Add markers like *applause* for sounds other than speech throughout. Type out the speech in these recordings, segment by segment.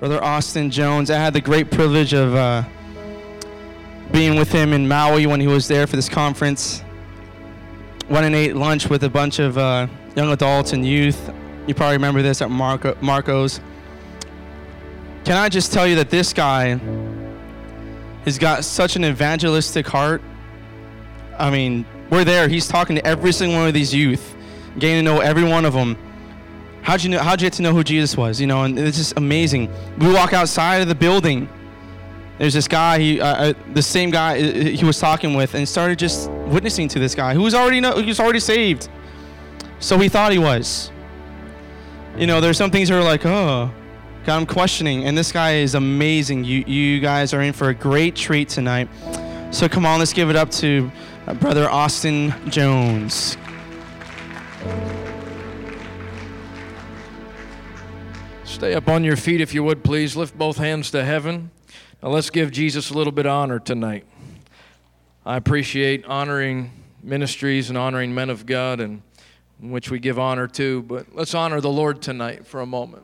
Brother Austin Jones. I had the great privilege of uh, being with him in Maui when he was there for this conference. Went and ate lunch with a bunch of uh, young adults and youth. You probably remember this at Marco, Marco's. Can I just tell you that this guy has got such an evangelistic heart? I mean, we're there. He's talking to every single one of these youth, getting to know every one of them. How'd you know? How'd you get to know who Jesus was? You know, and it's just amazing. We walk outside of the building. There's this guy, he, uh, uh, the same guy uh, he was talking with, and started just witnessing to this guy who was already know, who was already saved. So he thought he was. You know, there's some things that are like, oh, God, I'm questioning, and this guy is amazing. You, you guys are in for a great treat tonight. So come on, let's give it up to uh, Brother Austin Jones. Stay up on your feet if you would, please. Lift both hands to heaven. Now let's give Jesus a little bit of honor tonight. I appreciate honoring ministries and honoring men of God and which we give honor to, but let's honor the Lord tonight for a moment.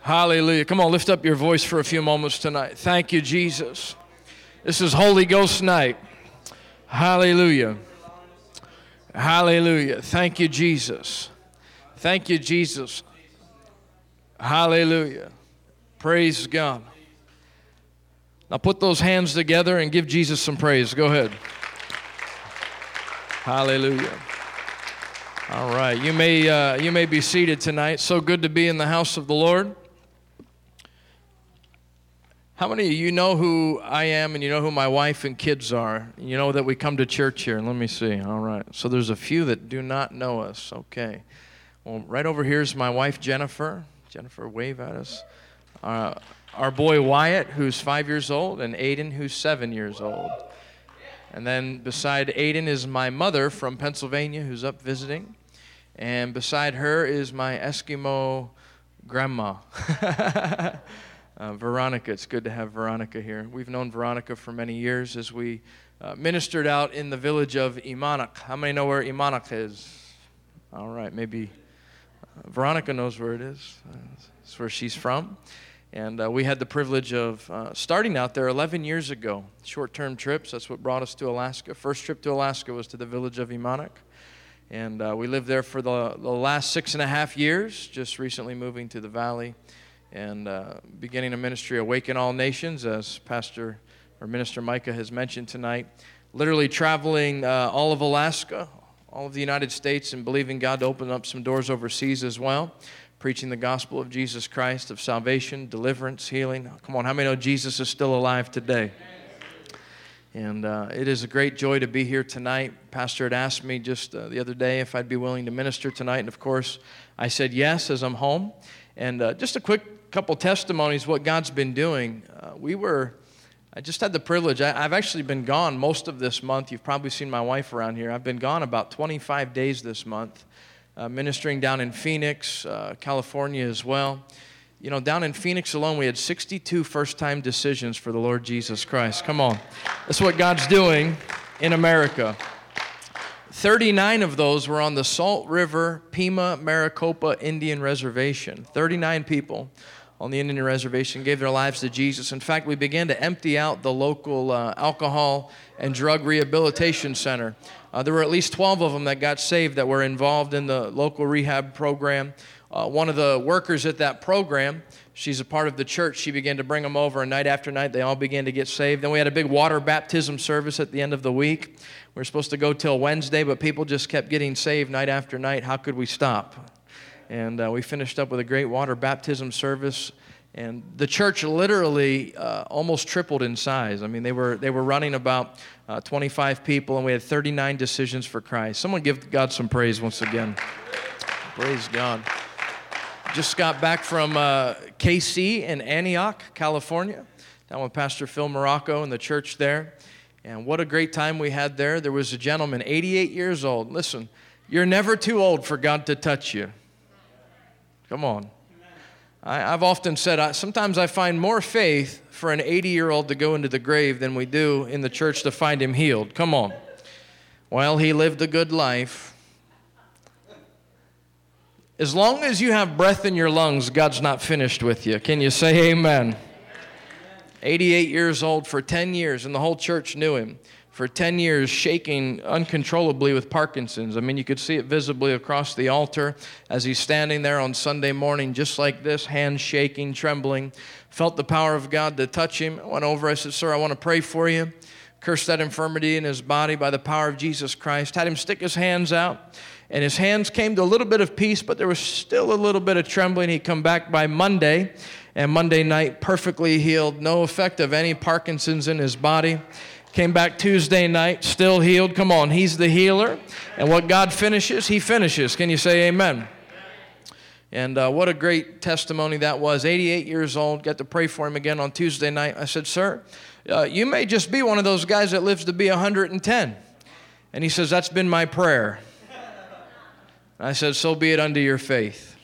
Hallelujah. Come on, lift up your voice for a few moments tonight. Thank you, Jesus. This is Holy Ghost night. Hallelujah. Hallelujah. Thank you, Jesus. Thank you, Jesus. Hallelujah. Praise God. Now put those hands together and give Jesus some praise. Go ahead. Hallelujah. All right, you may uh, you may be seated tonight. So good to be in the house of the Lord. How many of you know who I am and you know who my wife and kids are? You know that we come to church here. Let me see. All right. So there's a few that do not know us. Okay. Well, right over here is my wife Jennifer. Jennifer, wave at us. Uh, our boy Wyatt, who's five years old, and Aiden, who's seven years old. And then beside Aiden is my mother from Pennsylvania, who's up visiting. And beside her is my Eskimo grandma, *laughs* uh, Veronica. It's good to have Veronica here. We've known Veronica for many years as we uh, ministered out in the village of Emmonak. How many know where Emmonak is? All right, maybe Veronica knows where it is. That's where she's from. And uh, we had the privilege of uh, starting out there 11 years ago. Short term trips, that's what brought us to Alaska. First trip to Alaska was to the village of Emmonak. And uh, we lived there for the, the last six and a half years, just recently moving to the valley and uh, beginning a ministry, Awaken All Nations, as Pastor or Minister Micah has mentioned tonight. Literally traveling uh, all of Alaska, all of the United States and believing God to open up some doors overseas as well, preaching the gospel of Jesus Christ, of salvation, deliverance, healing. Come on, how many know Jesus is still alive today? And uh, it is a great joy to be here tonight. Pastor had asked me just uh, the other day if I'd be willing to minister tonight, and of course, I said yes as I'm home. And uh, just a quick couple testimonies what God's been doing. Uh, we were I just had the privilege. I, have actually been gone most of this month. You've probably seen my wife around here. I've been gone about 25 days this month, uh, ministering down in Phoenix, uh, California as well. You know, down in Phoenix alone, we had 62 first time decisions for the Lord Jesus Christ. Come on. That's what God's doing in America. 39 of those were on the Salt River Pima Maricopa Indian Reservation. 39 people on the Indian Reservation gave their lives to Jesus. In fact, we began to empty out the local uh, alcohol and drug rehabilitation center. Uh, there were at least 12 of them that got saved that were involved in the local rehab program. Uh, one of the workers at that program, she's a part of the church, she began to bring them over, and night after night, they all began to get saved. Then we had a big water baptism service at the end of the week. We were supposed to go till Wednesday, but people just kept getting saved night after night. How could we stop? And uh, we finished up with a great water baptism service. And the church literally uh, almost tripled in size. I mean, they were, they were running about uh, 25 people, and we had 39 decisions for Christ. Someone give God some praise once again. praise God. Just got back from uh, KC in Antioch, California, down with Pastor Phil Morocco and the church there. And what a great time we had there. There was a gentleman, 88 years old. Listen, you're never too old for God to touch you. Come on. I, have often said, I, sometimes I find more faith for an 80 year old to go into the grave than we do in the church to find him healed. Come on. Well, he lived a good life. As long as you have breath in your lungs, God's not finished with you. Can you say amen? 88 years old for 10 years, and the whole church knew him for 10 years, shaking uncontrollably with Parkinson's. I mean, you could see it visibly across the altar as he's standing there on Sunday morning, just like this, hands shaking, trembling. Felt the power of God to touch him. I went over, I said, Sir, I want to pray for you. Cursed that infirmity in his body by the power of Jesus Christ. Had him stick his hands out, and his hands came to a little bit of peace, but there was still a little bit of trembling. He'd come back by Monday, and Monday night, perfectly healed, no effect of any Parkinson's in his body. Came back Tuesday night, still healed. Come on, he's the healer. And what God finishes, he finishes. Can you say amen? And uh, what a great testimony that was. 88 years old, got to pray for him again on Tuesday night. I said, Sir, uh, you may just be one of those guys that lives to be 110. And he says, That's been my prayer. I said, So be it unto your faith.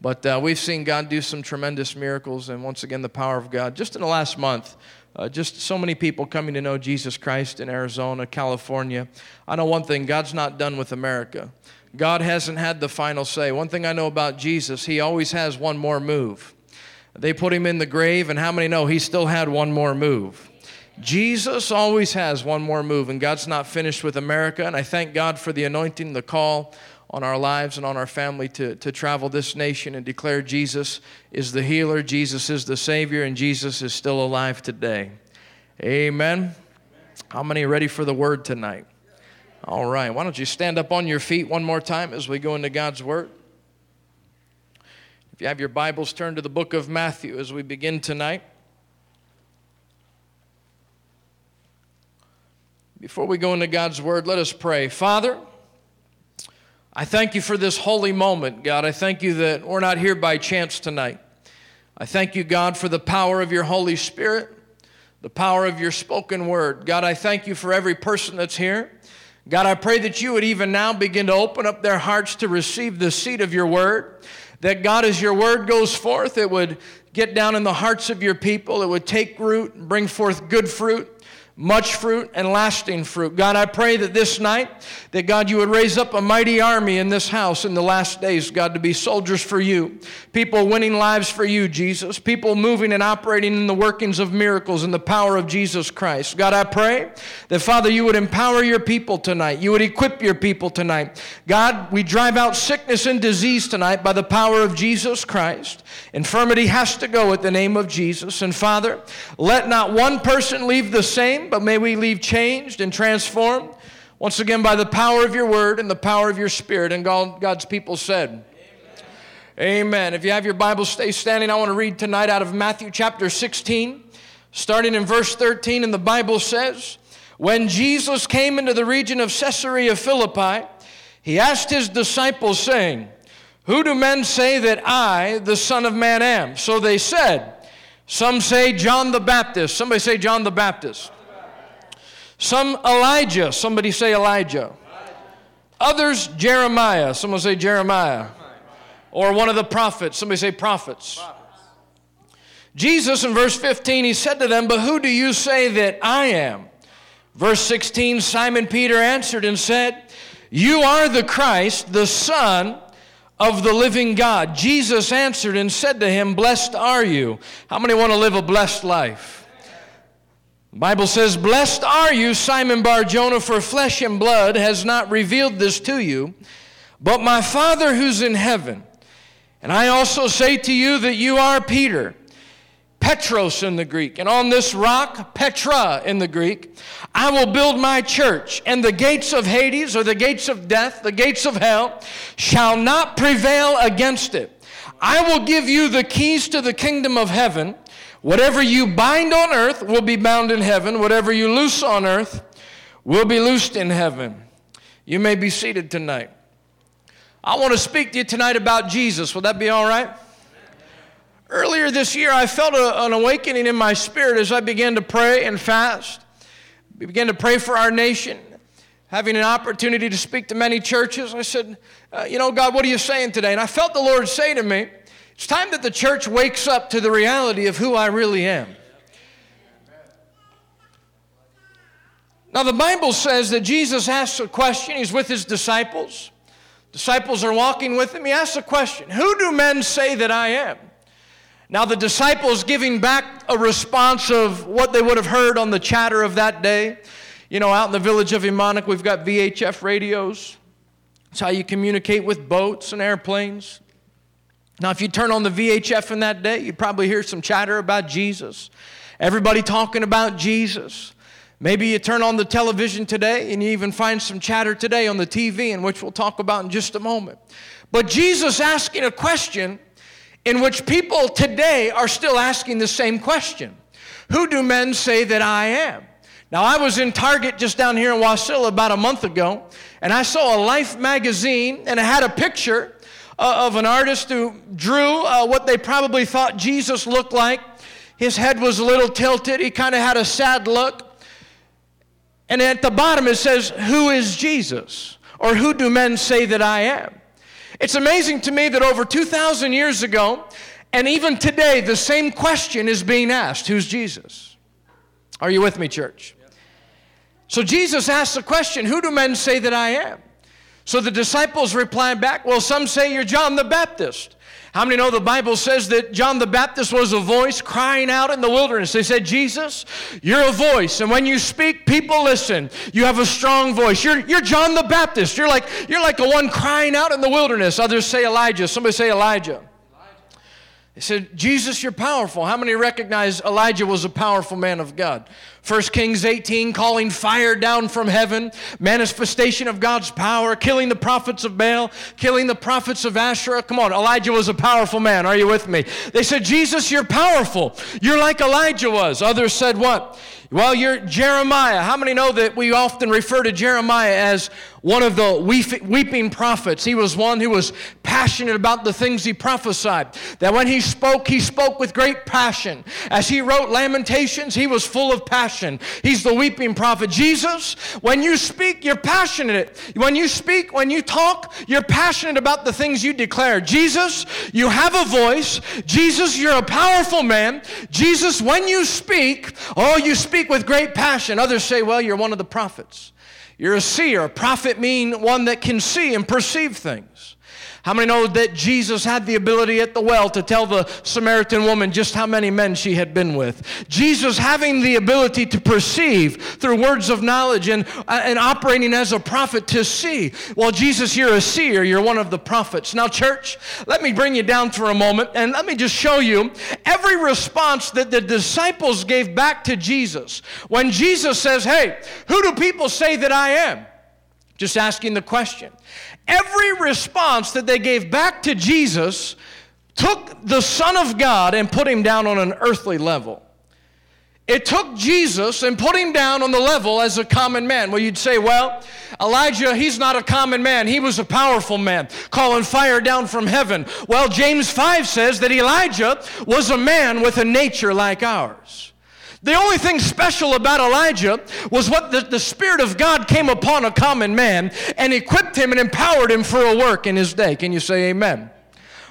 But uh, we've seen God do some tremendous miracles, and once again, the power of God. Just in the last month, uh, just so many people coming to know Jesus Christ in Arizona, California. I know one thing God's not done with America. God hasn't had the final say. One thing I know about Jesus, he always has one more move. They put him in the grave, and how many know he still had one more move? Jesus always has one more move, and God's not finished with America. And I thank God for the anointing, the call on our lives and on our family to, to travel this nation and declare Jesus is the healer, Jesus is the Savior, and Jesus is still alive today. Amen. How many are ready for the word tonight? All right. Why don't you stand up on your feet one more time as we go into God's word? If you have your Bibles, turn to the book of Matthew as we begin tonight. Before we go into God's word, let us pray. Father, I thank you for this holy moment, God. I thank you that we're not here by chance tonight. I thank you, God, for the power of your Holy Spirit, the power of your spoken word. God, I thank you for every person that's here. God, I pray that you would even now begin to open up their hearts to receive the seed of your word. That God, as your word goes forth, it would get down in the hearts of your people, it would take root and bring forth good fruit much fruit and lasting fruit. God, I pray that this night, that God, you would raise up a mighty army in this house in the last days, God, to be soldiers for you, people winning lives for you, Jesus, people moving and operating in the workings of miracles in the power of Jesus Christ. God, I pray that, Father, you would empower your people tonight, you would equip your people tonight. God, we drive out sickness and disease tonight by the power of Jesus Christ. Infirmity has to go at the name of Jesus. And Father, let not one person leave the same but may we leave changed and transformed once again by the power of your word and the power of your spirit. And God's people said, Amen. Amen. If you have your Bible, stay standing. I want to read tonight out of Matthew chapter 16, starting in verse 13. And the Bible says, When Jesus came into the region of Caesarea Philippi, he asked his disciples, saying, Who do men say that I, the Son of Man, am? So they said, Some say John the Baptist. Somebody say John the Baptist. Some Elijah. Somebody say Elijah. Others Jeremiah. Someone say Jeremiah. Or one of the prophets. Somebody say prophets. Jesus in verse 15, he said to them, But who do you say that I am? Verse 16, Simon Peter answered and said, You are the Christ, the Son of the living God. Jesus answered and said to him, Blessed are you. How many want to live a blessed life? Bible says, Blessed are you, Simon Bar Jonah, for flesh and blood has not revealed this to you, but my Father who's in heaven. And I also say to you that you are Peter, Petros in the Greek, and on this rock, Petra in the Greek, I will build my church, and the gates of Hades, or the gates of death, the gates of hell, shall not prevail against it. I will give you the keys to the kingdom of heaven. Whatever you bind on earth will be bound in heaven. Whatever you loose on earth will be loosed in heaven. You may be seated tonight. I want to speak to you tonight about Jesus. Will that be all right? Earlier this year, I felt a, an awakening in my spirit as I began to pray and fast. We began to pray for our nation, having an opportunity to speak to many churches. I said, uh, You know, God, what are you saying today? And I felt the Lord say to me, it's time that the church wakes up to the reality of who I really am. Now, the Bible says that Jesus asks a question. He's with his disciples. Disciples are walking with him. He asks a question Who do men say that I am? Now, the disciples giving back a response of what they would have heard on the chatter of that day. You know, out in the village of Emmonak, we've got VHF radios. It's how you communicate with boats and airplanes. Now, if you turn on the VHF in that day, you'd probably hear some chatter about Jesus. Everybody talking about Jesus. Maybe you turn on the television today and you even find some chatter today on the TV, in which we'll talk about in just a moment. But Jesus asking a question in which people today are still asking the same question Who do men say that I am? Now, I was in Target just down here in Wasilla about a month ago, and I saw a Life magazine, and it had a picture uh, of an artist who drew uh, what they probably thought Jesus looked like. His head was a little tilted, he kind of had a sad look. And at the bottom it says, Who is Jesus? Or who do men say that I am? It's amazing to me that over 2,000 years ago, and even today, the same question is being asked Who's Jesus? Are you with me, church? So Jesus asked the question Who do men say that I am? So the disciples reply back, Well, some say you're John the Baptist. How many know the Bible says that John the Baptist was a voice crying out in the wilderness? They said, Jesus, you're a voice, and when you speak, people listen. You have a strong voice. You're, you're John the Baptist. You're like, you're like a one crying out in the wilderness. Others say Elijah. Somebody say Elijah. They said, Jesus, you're powerful. How many recognize Elijah was a powerful man of God? 1 Kings 18, calling fire down from heaven, manifestation of God's power, killing the prophets of Baal, killing the prophets of Asherah. Come on, Elijah was a powerful man. Are you with me? They said, Jesus, you're powerful. You're like Elijah was. Others said, What? Well, you're Jeremiah. How many know that we often refer to Jeremiah as one of the weeping prophets? He was one who was passionate about the things he prophesied. That when he spoke, he spoke with great passion. As he wrote Lamentations, he was full of passion. He's the weeping prophet. Jesus, when you speak, you're passionate. When you speak, when you talk, you're passionate about the things you declare. Jesus, you have a voice. Jesus, you're a powerful man. Jesus, when you speak, oh, you speak with great passion. Others say, well, you're one of the prophets. You're a seer. A prophet mean one that can see and perceive things. How many know that Jesus had the ability at the well to tell the Samaritan woman just how many men she had been with? Jesus having the ability to perceive through words of knowledge and, uh, and operating as a prophet to see. Well, Jesus, you're a seer, you're one of the prophets. Now, church, let me bring you down for a moment and let me just show you every response that the disciples gave back to Jesus. When Jesus says, Hey, who do people say that I am? Just asking the question. Every response that they gave back to Jesus took the Son of God and put him down on an earthly level. It took Jesus and put him down on the level as a common man. Well, you'd say, well, Elijah, he's not a common man. He was a powerful man, calling fire down from heaven. Well, James 5 says that Elijah was a man with a nature like ours. The only thing special about Elijah was what the, the Spirit of God came upon a common man and equipped him and empowered him for a work in his day. Can you say amen?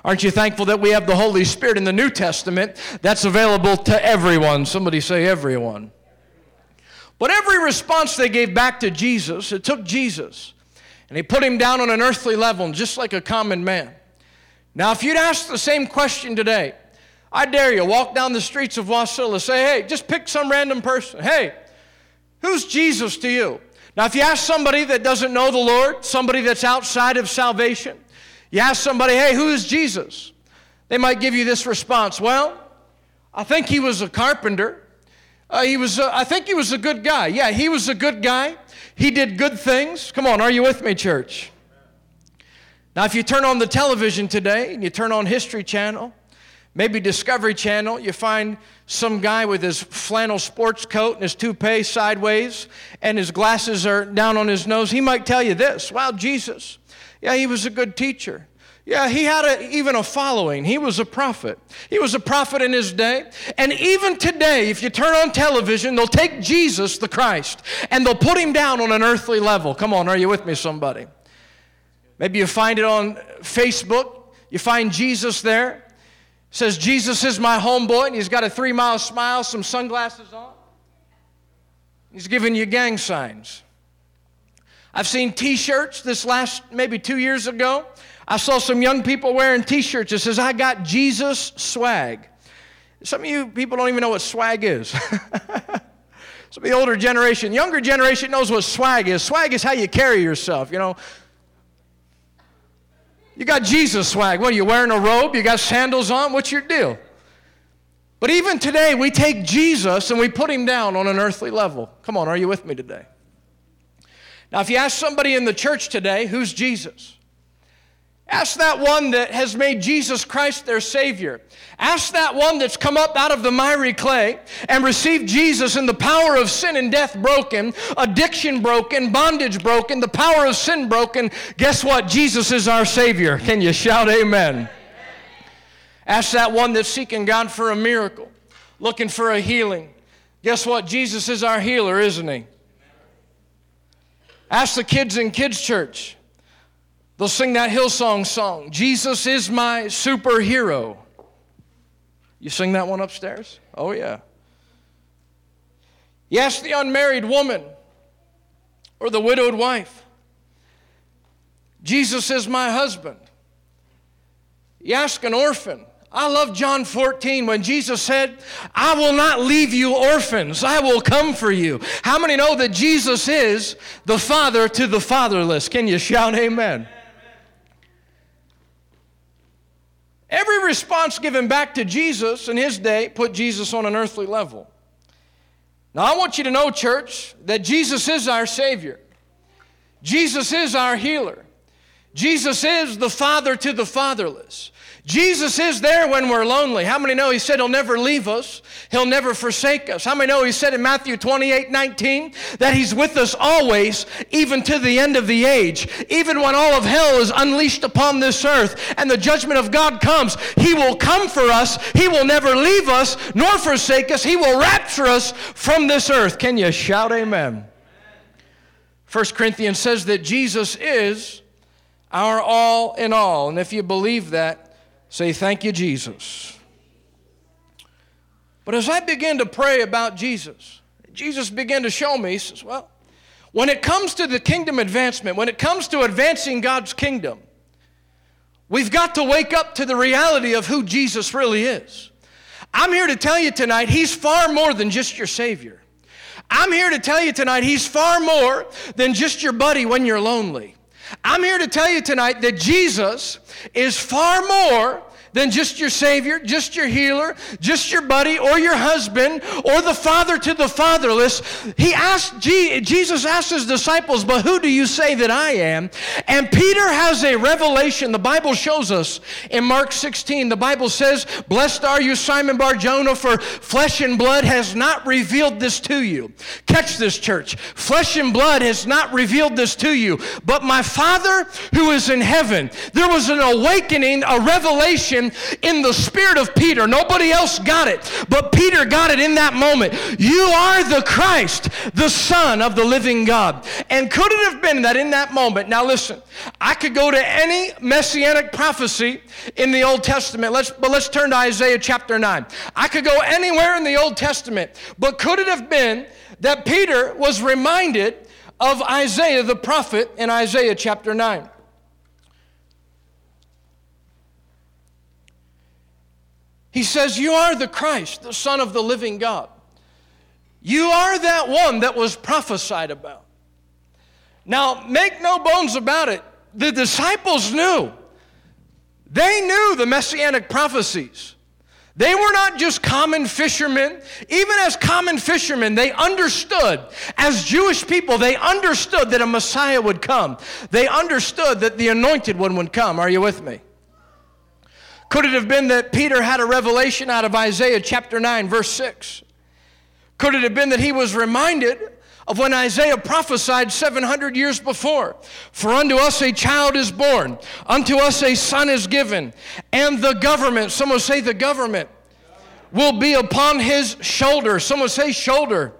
Aren't you thankful that we have the Holy Spirit in the New Testament that's available to everyone? Somebody say everyone. But every response they gave back to Jesus, it took Jesus and he put him down on an earthly level, just like a common man. Now, if you'd ask the same question today, I dare you, walk down the streets of Wasilla, say, hey, just pick some random person. Hey, who's Jesus to you? Now, if you ask somebody that doesn't know the Lord, somebody that's outside of salvation, you ask somebody, hey, who is Jesus? They might give you this response Well, I think he was a carpenter. Uh, he was, I think he was a good guy. Yeah, he was a good guy. He did good things. Come on, are you with me, church? Now, if you turn on the television today and you turn on History Channel, Maybe Discovery Channel, you find some guy with his flannel sports coat and his toupee sideways and his glasses are down on his nose. He might tell you this Wow, Jesus, yeah, he was a good teacher. Yeah, he had a, even a following. He was a prophet. He was a prophet in his day. And even today, if you turn on television, they'll take Jesus, the Christ, and they'll put him down on an earthly level. Come on, are you with me, somebody? Maybe you find it on Facebook. You find Jesus there says, Jesus is my homeboy, and he's got a three mile smile, some sunglasses on. He's giving you gang signs. I've seen t shirts this last maybe two years ago. I saw some young people wearing t shirts that says, I got Jesus swag. Some of you people don't even know what swag is. *laughs* Some of the older generation, younger generation knows what swag is. Swag is how you carry yourself, you know. You got Jesus swag. What are you wearing a robe? You got sandals on? What's your deal? But even today, we take Jesus and we put him down on an earthly level. Come on, are you with me today? Now, if you ask somebody in the church today, who's Jesus? Ask that one that has made Jesus Christ their Savior. Ask that one that's come up out of the miry clay and received Jesus in the power of sin and death broken, addiction broken, bondage broken, the power of sin broken. Guess what? Jesus is our Savior. Can you shout amen? Ask that one that's seeking God for a miracle, looking for a healing. Guess what? Jesus is our healer, isn't He? Ask the kids in kids' church. They'll sing that Hillsong song Jesus is my superhero. You sing that one upstairs? Oh, yeah. Yes, the unmarried woman or the widowed wife. Jesus is my husband. You ask an orphan. I love John 14 when Jesus said, I will not leave you orphans, I will come for you. How many know that Jesus is the father to the fatherless? Can you shout amen? Every response given back to Jesus in his day put Jesus on an earthly level. Now, I want you to know, church, that Jesus is our Savior. Jesus is our healer. Jesus is the Father to the fatherless. Jesus is there when we're lonely. How many know He said He'll never leave us? He'll never forsake us. How many know He said in Matthew 28 19 that He's with us always, even to the end of the age? Even when all of hell is unleashed upon this earth and the judgment of God comes, He will come for us. He will never leave us nor forsake us. He will rapture us from this earth. Can you shout amen? 1 Corinthians says that Jesus is our all in all. And if you believe that, Say, Thank you, Jesus. But as I began to pray about Jesus, Jesus began to show me, he says, Well, when it comes to the kingdom advancement, when it comes to advancing God's kingdom, we've got to wake up to the reality of who Jesus really is. I'm here to tell you tonight, He's far more than just your Savior. I'm here to tell you tonight, He's far more than just your buddy when you're lonely. I'm here to tell you tonight that Jesus is far more than just your Savior, just your healer, just your buddy, or your husband, or the father to the fatherless. He asked, Jesus asked his disciples, But who do you say that I am? And Peter has a revelation. The Bible shows us in Mark 16, the Bible says, Blessed are you, Simon Bar Jonah, for flesh and blood has not revealed this to you. Catch this, church. Flesh and blood has not revealed this to you, but my Father who is in heaven. There was an awakening, a revelation in the spirit of Peter. Nobody else got it, but Peter got it in that moment. You are the Christ, the Son of the living God. And could it have been that in that moment, now listen, I could go to any messianic prophecy in the Old Testament, let's, but let's turn to Isaiah chapter 9. I could go anywhere in the Old Testament, but could it have been that Peter was reminded of Isaiah the prophet in Isaiah chapter 9? He says, You are the Christ, the Son of the living God. You are that one that was prophesied about. Now, make no bones about it, the disciples knew. They knew the messianic prophecies. They were not just common fishermen. Even as common fishermen, they understood, as Jewish people, they understood that a Messiah would come. They understood that the anointed one would come. Are you with me? Could it have been that Peter had a revelation out of Isaiah chapter 9, verse 6? Could it have been that he was reminded of when Isaiah prophesied 700 years before? For unto us a child is born, unto us a son is given, and the government, someone say the government, will be upon his shoulder. Someone say shoulder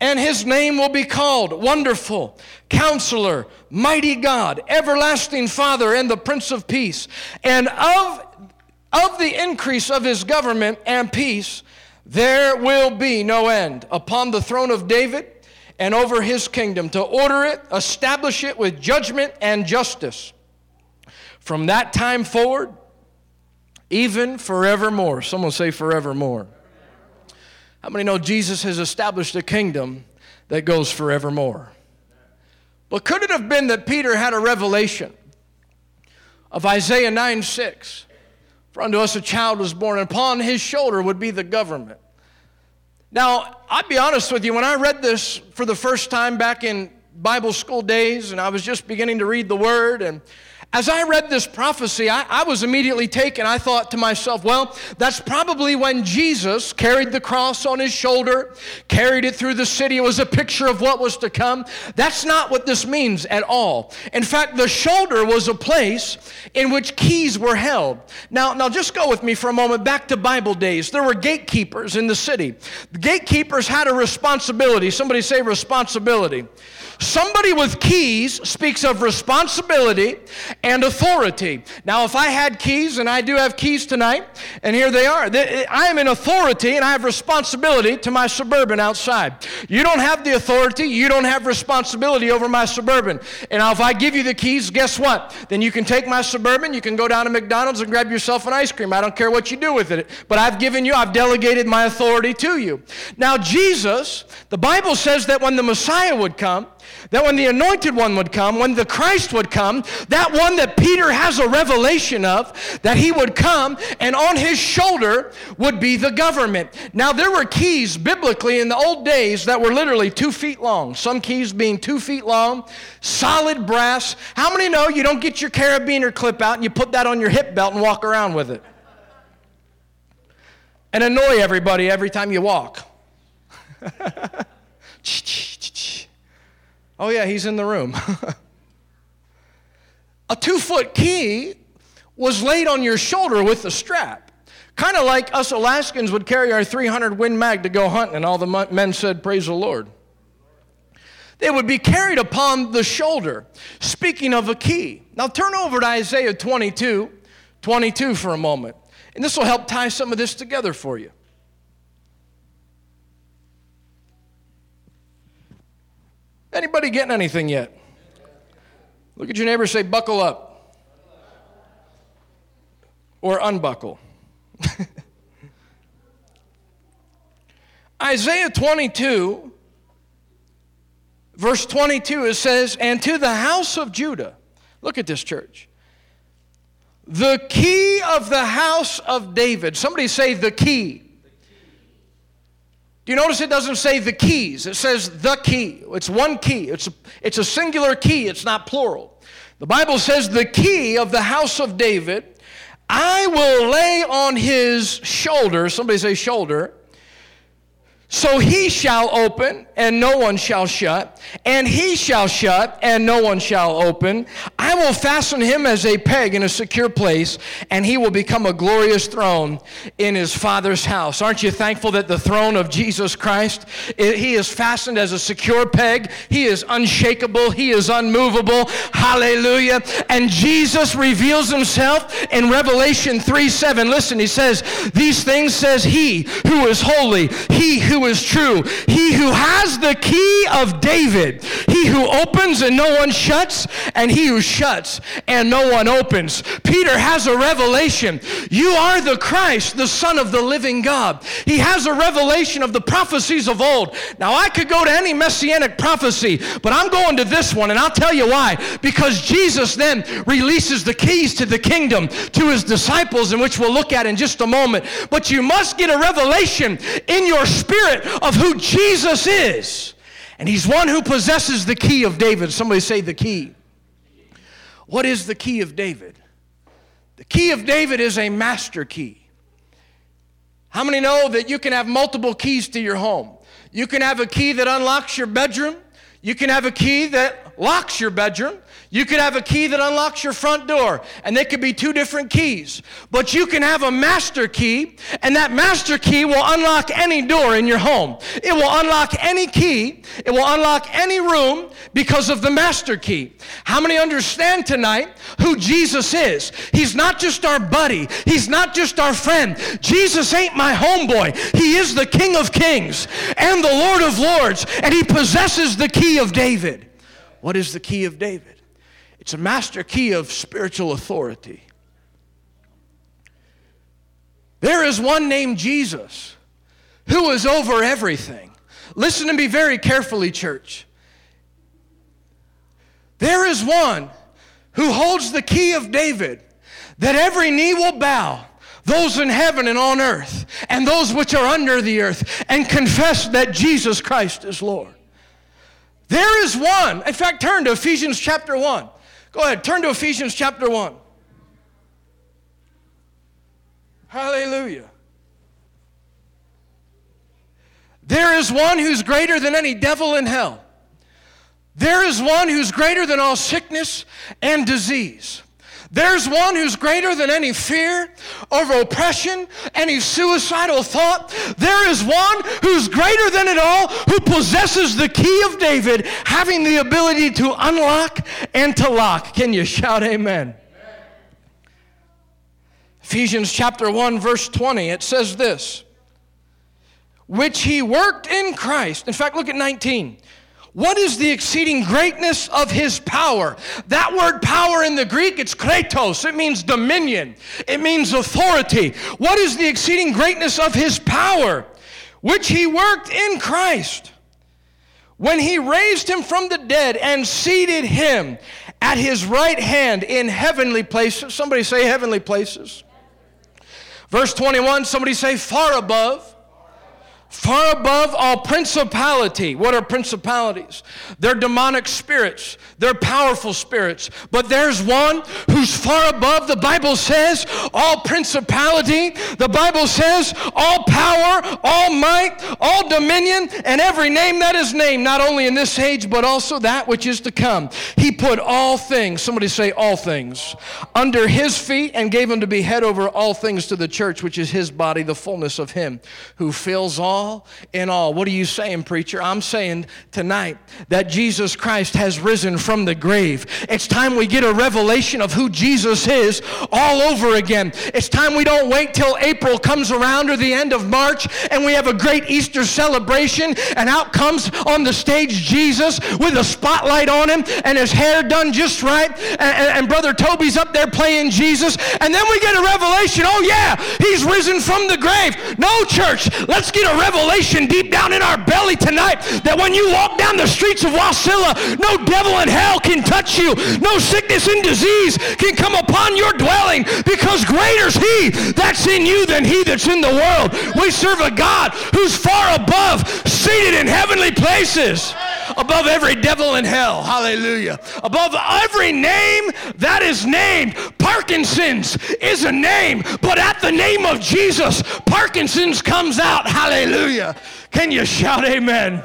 and his name will be called Wonderful, Counselor, Mighty God, Everlasting Father, and the Prince of Peace. And of, of the increase of his government and peace, there will be no end upon the throne of David and over his kingdom to order it, establish it with judgment and justice. From that time forward, even forevermore. Someone say forevermore. How many know Jesus has established a kingdom that goes forevermore? But could it have been that Peter had a revelation of Isaiah 9 6? For unto us a child was born, and upon his shoulder would be the government. Now, I'll be honest with you, when I read this for the first time back in Bible school days, and I was just beginning to read the Word, and as I read this prophecy, I, I, was immediately taken. I thought to myself, well, that's probably when Jesus carried the cross on his shoulder, carried it through the city. It was a picture of what was to come. That's not what this means at all. In fact, the shoulder was a place in which keys were held. Now, now just go with me for a moment back to Bible days. There were gatekeepers in the city. The gatekeepers had a responsibility. Somebody say responsibility. Somebody with keys speaks of responsibility and authority. Now, if I had keys, and I do have keys tonight, and here they are, I am in authority and I have responsibility to my suburban outside. You don't have the authority, you don't have responsibility over my suburban. And now, if I give you the keys, guess what? Then you can take my suburban, you can go down to McDonald's and grab yourself an ice cream. I don't care what you do with it, but I've given you, I've delegated my authority to you. Now, Jesus, the Bible says that when the Messiah would come, that when the anointed one would come, when the Christ would come, that one that Peter has a revelation of, that he would come and on his shoulder would be the government. Now, there were keys biblically in the old days that were literally two feet long, some keys being two feet long, solid brass. How many know you don't get your carabiner clip out and you put that on your hip belt and walk around with it? And annoy everybody every time you walk. *laughs* Oh, yeah, he's in the room. *laughs* a two foot key was laid on your shoulder with a strap. Kind of like us Alaskans would carry our 300 Win Mag to go hunting, and all the men said, Praise the Lord. They would be carried upon the shoulder. Speaking of a key. Now turn over to Isaiah 22, 22 for a moment. And this will help tie some of this together for you. Anybody getting anything yet? Look at your neighbor say, buckle up. Or unbuckle. *laughs* Isaiah 22, verse 22, it says, And to the house of Judah, look at this church, the key of the house of David. Somebody say, the key. Do you notice it doesn't say the keys? It says the key. It's one key. It's a, it's a singular key, it's not plural. The Bible says the key of the house of David, I will lay on his shoulder. Somebody say shoulder. So he shall open, and no one shall shut, and he shall shut, and no one shall open. I will fasten him as a peg in a secure place, and he will become a glorious throne in his Father's house. Aren't you thankful that the throne of Jesus Christ, he is fastened as a secure peg? He is unshakable, he is unmovable. Hallelujah. And Jesus reveals himself in Revelation 3 7. Listen, he says, These things says he who is holy, he who is true. He who has the key of David. He who opens and no one shuts, and he who shuts and no one opens. Peter has a revelation. You are the Christ, the Son of the living God. He has a revelation of the prophecies of old. Now, I could go to any messianic prophecy, but I'm going to this one, and I'll tell you why. Because Jesus then releases the keys to the kingdom to his disciples, in which we'll look at in just a moment. But you must get a revelation in your spirit spirit of who Jesus is. And he's one who possesses the key of David. Somebody say the key. What is the key of David? The key of David is a master key. How many know that you can have multiple keys to your home? You can have a key that unlocks your bedroom. You can have a key that locks your bedroom. You could have a key that unlocks your front door, and they could be two different keys. But you can have a master key, and that master key will unlock any door in your home. It will unlock any key, it will unlock any room because of the master key. How many understand tonight who Jesus is? He's not just our buddy, He's not just our friend. Jesus ain't my homeboy, He is the King of Kings and the Lord of Lords, and He possesses the key of David. What is the key of David? It's a master key of spiritual authority. There is one named Jesus who is over everything. Listen to me very carefully, church. There is one who holds the key of David that every knee will bow, those in heaven and on earth, and those which are under the earth, and confess that Jesus Christ is Lord. There is one. In fact, turn to Ephesians chapter 1. Go ahead, turn to Ephesians chapter 1. Hallelujah. There is one who's greater than any devil in hell. There is one who's greater than all sickness and disease. There's one who's greater than any fear or oppression, any suicidal thought. There is one who's greater than it all, who possesses the key of David, having the ability to unlock and to lock. Can you shout amen? amen? Ephesians chapter 1, verse 20, it says this which he worked in Christ. In fact, look at 19 what is the exceeding greatness of his power? That word power in the Greek, it's kratos. It means dominion, it means authority. What is the exceeding greatness of his power? Which he worked in Christ when he raised him from the dead and seated him at his right hand in heavenly places. Somebody say heavenly places. Verse 21, somebody say far above far above all principality. What are principalities? They're demonic spirits, they're powerful spirits. But there's one who's far above, the Bible says, all principality. The Bible says, all power, all might, all dominion, and every name that is named, not only in this age, but also that which is to come. He put all things, somebody say all things, under his feet and gave him to be head over all things to the church, which is his body, the fullness of him who fills all all in all. What are you saying, preacher? I'm saying tonight that Jesus Christ has risen from the grave. It's time we get a revelation of who Jesus is all over again. It's time we don't wait till April comes around or the end of March and we have a great Easter celebration and out comes on the stage Jesus with a spotlight on him and his hair done just right and, and, and Brother Toby's up there playing Jesus and then we get a revelation, oh yeah, he's risen from the grave. No, church, let's get a revelation revelation deep down in our belly tonight that when you walk down the streets of Wasilla, no devil in hell can touch you. No sickness and disease can come upon your dwelling because greater is he that's in you than he that's in the world. We serve a God who's far above, seated in heavenly places above every devil in hell. Hallelujah. Above every name that is named. Parkinson's is a name, but at the name of Jesus, Parkinson's comes out. Hallelujah. Can you shout amen?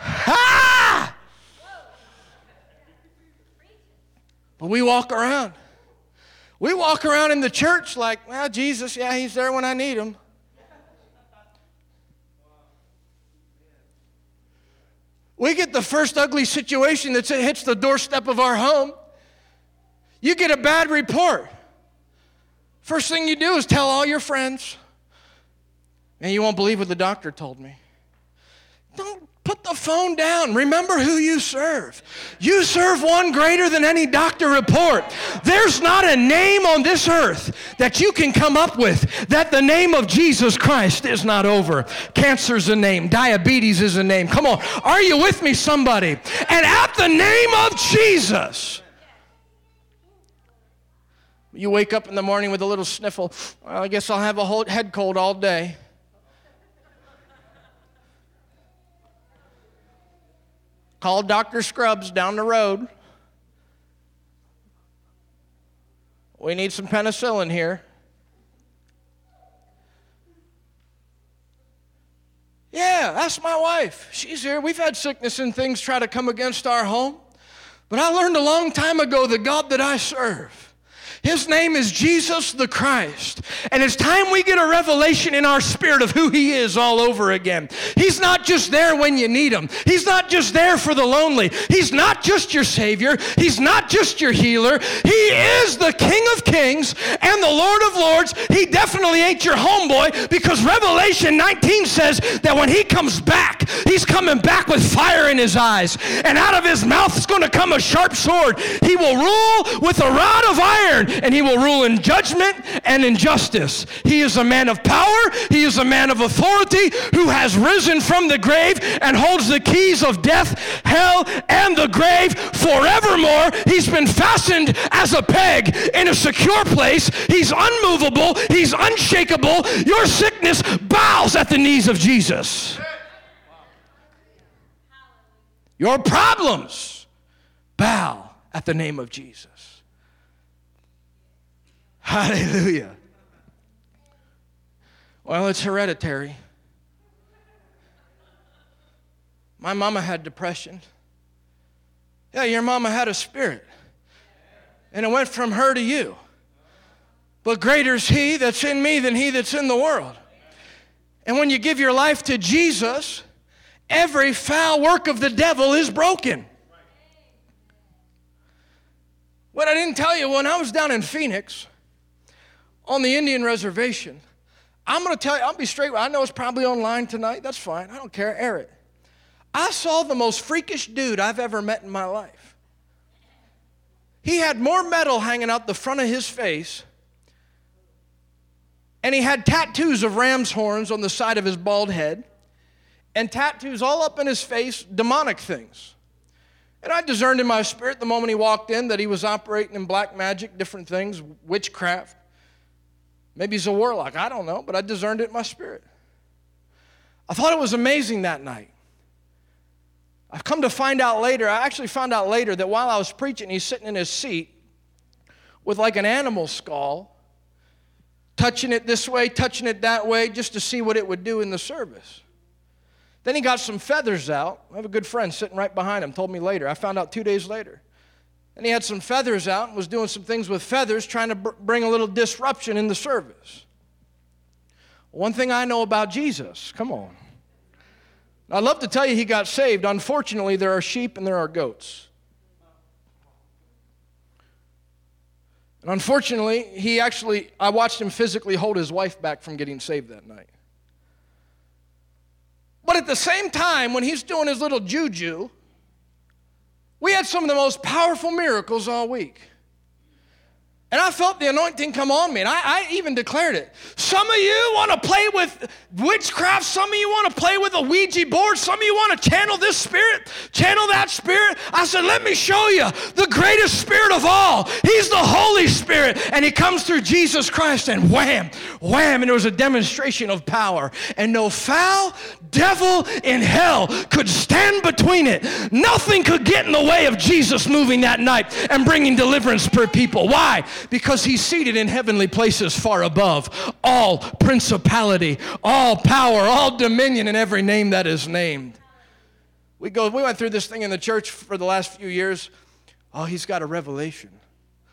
Ah! But we walk around. We walk around in the church like, well, Jesus, yeah, he's there when I need him. We get the first ugly situation that hits the doorstep of our home. You get a bad report. First thing you do is tell all your friends. And you won't believe what the doctor told me. Don't Put the phone down. Remember who you serve. You serve one greater than any doctor report. There's not a name on this earth that you can come up with that the name of Jesus Christ is not over. Cancer's a name, diabetes is a name. Come on, are you with me, somebody? And at the name of Jesus, you wake up in the morning with a little sniffle. Well, I guess I'll have a whole head cold all day. Called Dr. Scrubs down the road. We need some penicillin here. Yeah, that's my wife. She's here. We've had sickness and things try to come against our home. But I learned a long time ago the God that I serve his name is Jesus the Christ. And it's time we get a revelation in our spirit of who He is all over again. He's not just there when you need Him, He's not just there for the lonely. He's not just your Savior, He's not just your healer. He is the King of Kings and the Lord of Lords. He definitely ain't your homeboy because Revelation 19 says that when He comes back, He's coming back with fire in His eyes, and out of His mouth is going to come a sharp sword. He will rule with a rod of iron and he will rule in judgment and in justice. He is a man of power, he is a man of authority who has risen from the grave and holds the keys of death, hell, and the grave forevermore. He's been fastened as a peg in a secure place. He's unmovable, he's unshakable. Your sickness bows at the knees of Jesus. Your problems bow at the name of Jesus. Hallelujah. Well, it's hereditary. My mama had depression. Yeah, your mama had a spirit. And it went from her to you. But greater is he that's in me than he that's in the world. And when you give your life to Jesus, every foul work of the devil is broken. What I didn't tell you, when I was down in Phoenix, on the Indian reservation. I'm going to tell you, I'll be straight. I know it's probably online tonight. That's fine. I don't care. Air it. I saw the most freakish dude I've ever met in my life. He had more metal hanging out the front of his face, and he had tattoos of ram's horns on the side of his bald head, and tattoos all up in his face, demonic things. And I discerned in my spirit the moment he walked in that he was operating in black magic, different things, witchcraft. Maybe he's a warlock. I don't know, but I discerned it in my spirit. I thought it was amazing that night. I've come to find out later, I actually found out later that while I was preaching, he's sitting in his seat with like an animal skull, touching it this way, touching it that way, just to see what it would do in the service. Then he got some feathers out. I have a good friend sitting right behind him, told me later. I found out two days later. And he had some feathers out and was doing some things with feathers, trying to br- bring a little disruption in the service. One thing I know about Jesus, come on. I'd love to tell you he got saved. Unfortunately, there are sheep and there are goats. And unfortunately, he actually, I watched him physically hold his wife back from getting saved that night. But at the same time, when he's doing his little juju, we had some of the most powerful miracles all week. And I felt the anointing come on me, and I, I, even declared it. Some of you want to play with witchcraft. Some of you want to play with a Ouija board. Some of you want to channel this spirit, channel that spirit. I said, let me show you the greatest spirit of all. He's the Holy Spirit, and He comes through Jesus Christ, and wham, wham, and there was a demonstration of power. And no foul devil in hell could stand between it. Nothing could get in the way of Jesus moving that night and bringing deliverance per people. Why? because he's seated in heavenly places far above all principality, all power, all dominion, and every name that is named. We go, we went through this thing in the church for the last few years. Oh, he's got a revelation.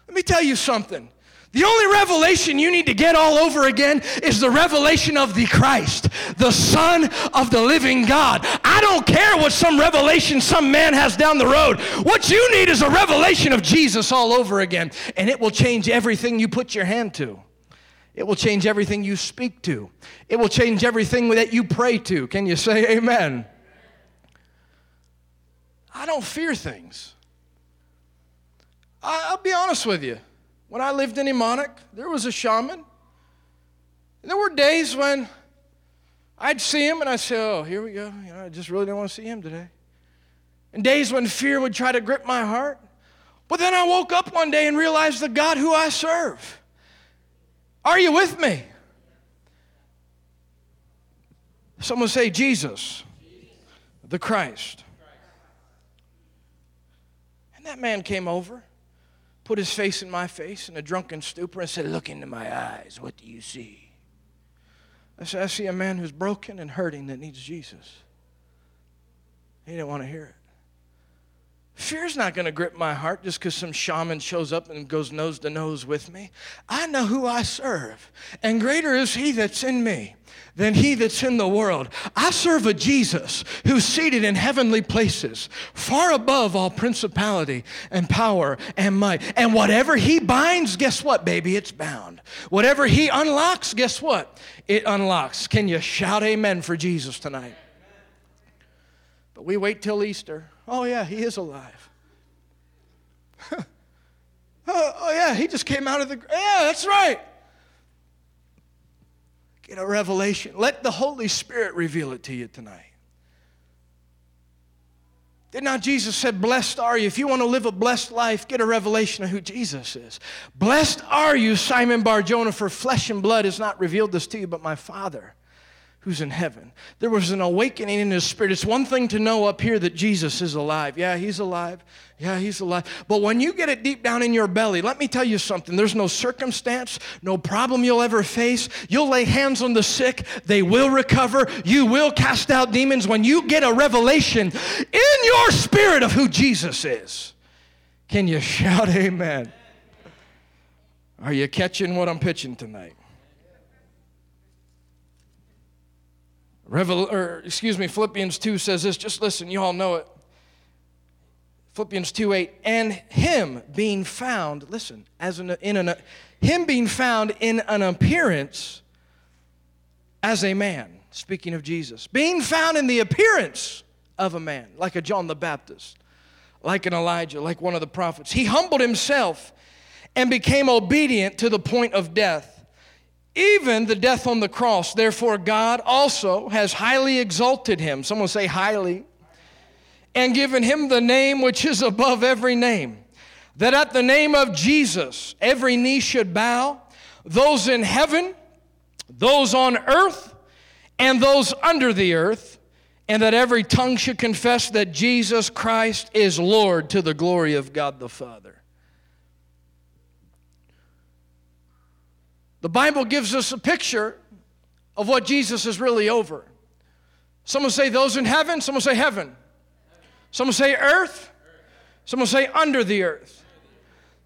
Let me tell you something. The only revelation you need to get all over again is the revelation of the Christ, the Son of the living God. I don't care what some revelation some man has down the road. What you need is a revelation of Jesus all over again, and it will change everything you put your hand to. It will change everything you speak to. It will change everything that you pray to. Can you say amen? I don't fear things. I'll be honest with you. When I lived in Emmonak, there was a shaman. And there were days when I'd see him and I'd say, Oh, here we go. You know, I just really don't want to see him today. And days when fear would try to grip my heart. But then I woke up one day and realized the God who I serve. Are you with me? Someone say, Jesus, the Christ. And that man came over put his face in my face in a drunken stupor and said, Look into my eyes. What do you see? I said, I see a man who's broken and hurting that needs Jesus. He didn't want to hear it. Fear's not going to grip my heart just because some shaman shows up and goes nose to nose with me. I know who I serve, and greater is he that's in me than he that's in the world. I serve a Jesus who's seated in heavenly places, far above all principality and power and might. And whatever he binds, guess what, baby? It's bound. Whatever he unlocks, guess what? It unlocks. Can you shout amen for Jesus tonight? But we wait till Easter. Oh, yeah, he is alive. *laughs* oh, oh, yeah, he just came out of the. Yeah, that's right. Get a revelation. Let the Holy Spirit reveal it to you tonight. Did not Jesus said, Blessed are you. If you want to live a blessed life, get a revelation of who Jesus is. Blessed are you, Simon Bar Jonah, for flesh and blood has not revealed this to you, but my Father who's in heaven. There was an awakening in his spirit. It's one thing to know up here that Jesus is alive. Yeah, he's alive. Yeah, he's alive. But when you get it deep down in your belly, let me tell you something. There's no circumstance, no problem you'll ever face. You'll lay hands on the sick, they will recover. You will cast out demons when you get a revelation in your spirit of who Jesus is. Can you shout amen? Are you catching what I'm pitching tonight? Revel, or excuse me, Philippians 2 says this. Just listen, you all know it. Philippians 2 8, and him being found, listen, as an, in an, him being found in an appearance as a man, speaking of Jesus, being found in the appearance of a man, like a John the Baptist, like an Elijah, like one of the prophets. He humbled himself and became obedient to the point of death even the death on the cross. Therefore, God also has highly exalted him. Someone say, highly. And given him the name which is above every name, that at the name of Jesus every knee should bow, those in heaven, those on earth, and those under the earth, and that every tongue should confess that Jesus Christ is Lord to the glory of God the Father. The Bible gives us a picture of what Jesus is really over. Someone say those in heaven, someone say heaven. Someone say earth, someone say under the earth.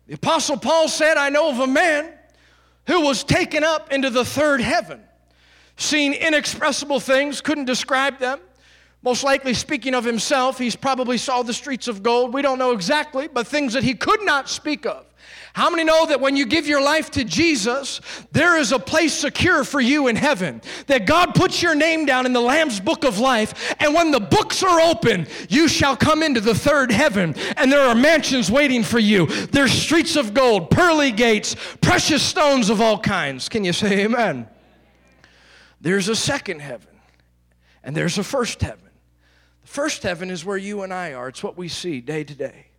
The Apostle Paul said, I know of a man who was taken up into the third heaven, seen inexpressible things, couldn't describe them. Most likely, speaking of himself, he's probably saw the streets of gold. We don't know exactly, but things that he could not speak of. How many know that when you give your life to Jesus, there is a place secure for you in heaven? That God puts your name down in the Lamb's book of life, and when the books are open, you shall come into the third heaven, and there are mansions waiting for you. There's streets of gold, pearly gates, precious stones of all kinds. Can you say amen? There's a second heaven, and there's a first heaven. The first heaven is where you and I are, it's what we see day to day.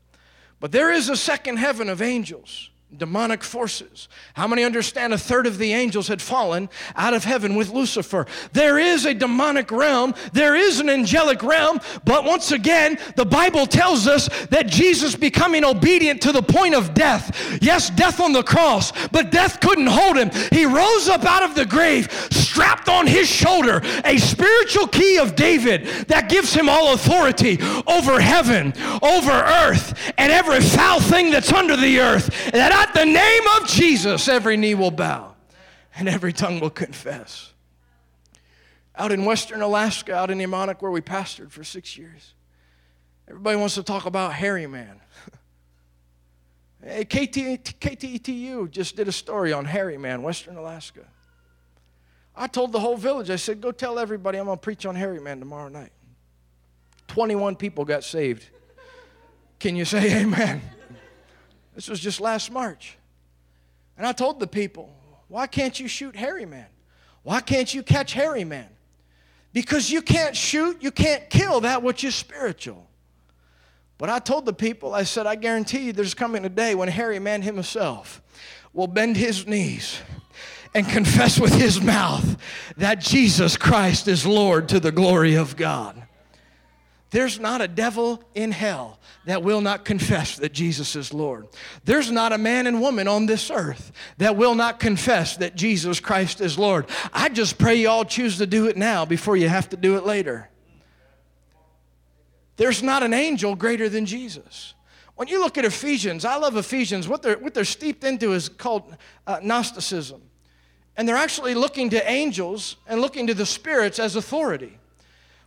But there is a second heaven of angels demonic forces. How many understand a third of the angels had fallen out of heaven with Lucifer? There is a demonic realm, there is an angelic realm, but once again, the Bible tells us that Jesus becoming obedient to the point of death. Yes, death on the cross, but death couldn't hold him. He rose up out of the grave, strapped on his shoulder a spiritual key of David that gives him all authority over heaven, over earth, and every foul thing that's under the earth. That at the name of Jesus, every knee will bow and every tongue will confess. Out in western Alaska, out in Emmonak, where we pastored for six years, everybody wants to talk about Hairy Man. *laughs* KT, KTETU just did a story on Hairy Man, western Alaska. I told the whole village, I said, go tell everybody I'm going to preach on Hairy Man tomorrow night. 21 people got saved. Can you say *laughs* amen? This was just last March. And I told the people, why can't you shoot Hairy Man? Why can't you catch Hairy Man? Because you can't shoot, you can't kill that which is spiritual. But I told the people, I said, I guarantee you there's coming a day when Hairy Man himself will bend his knees and confess with his mouth that Jesus Christ is Lord to the glory of God. There's not a devil in hell that will not confess that Jesus is Lord. There's not a man and woman on this earth that will not confess that Jesus Christ is Lord. I just pray you all choose to do it now before you have to do it later. there's not an angel greater than Jesus. When you look at Ephesians, I love Ephesians. What they're, what they're steeped into is called uh, Gnosticism. And they're actually looking to angels and looking to the spirits as authority.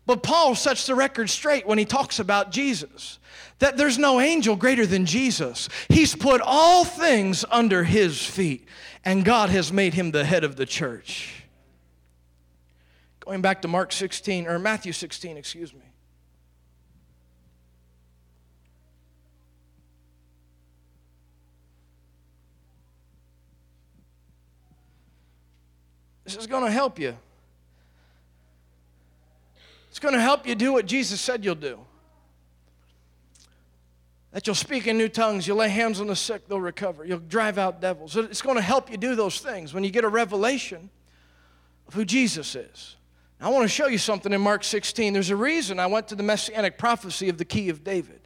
But Paul sets the record straight when he talks about Jesus that there's no angel greater than Jesus. He's put all things under his feet, and God has made him the head of the church. Going back to Mark 16, or Matthew 16, excuse me. This is going to help you. It's going to help you do what Jesus said you'll do. That you'll speak in new tongues, you'll lay hands on the sick, they'll recover. You'll drive out devils. It's going to help you do those things when you get a revelation of who Jesus is. Now, I want to show you something in Mark 16. There's a reason I went to the messianic prophecy of the key of David.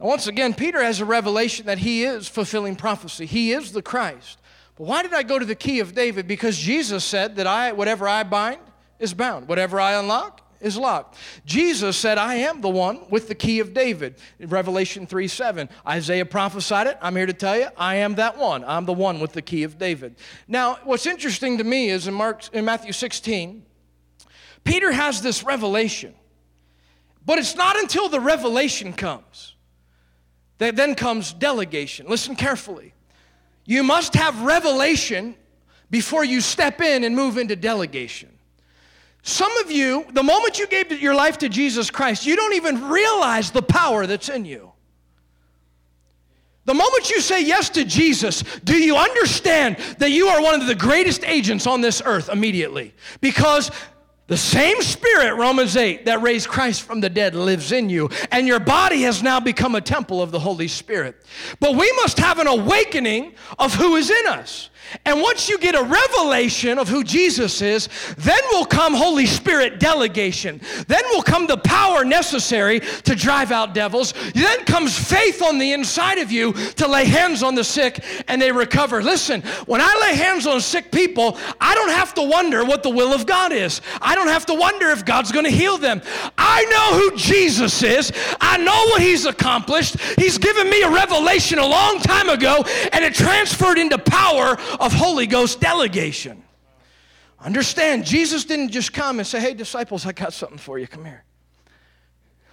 Now, once again, Peter has a revelation that he is fulfilling prophecy, he is the Christ. But why did I go to the key of David? Because Jesus said that I, whatever I bind is bound, whatever I unlock is locked. Jesus said, I am the one with the key of David. Revelation 3 7. Isaiah prophesied it. I'm here to tell you, I am that one. I'm the one with the key of David. Now, what's interesting to me is in, Mark, in Matthew 16, Peter has this revelation. But it's not until the revelation comes that then comes delegation. Listen carefully. You must have revelation before you step in and move into delegation. Some of you, the moment you gave your life to Jesus Christ, you don't even realize the power that's in you. The moment you say yes to Jesus, do you understand that you are one of the greatest agents on this earth immediately? Because the same spirit, Romans 8, that raised Christ from the dead lives in you, and your body has now become a temple of the Holy Spirit. But we must have an awakening of who is in us. And once you get a revelation of who Jesus is, then will come Holy Spirit delegation. Then will come the power necessary to drive out devils. Then comes faith on the inside of you to lay hands on the sick and they recover. Listen, when I lay hands on sick people, I don't have to wonder what the will of God is. I don't have to wonder if God's going to heal them. I know who Jesus is. I know what he's accomplished. He's given me a revelation a long time ago and it transferred into power of Holy Ghost delegation. Understand, Jesus didn't just come and say, Hey, disciples, I got something for you. Come here.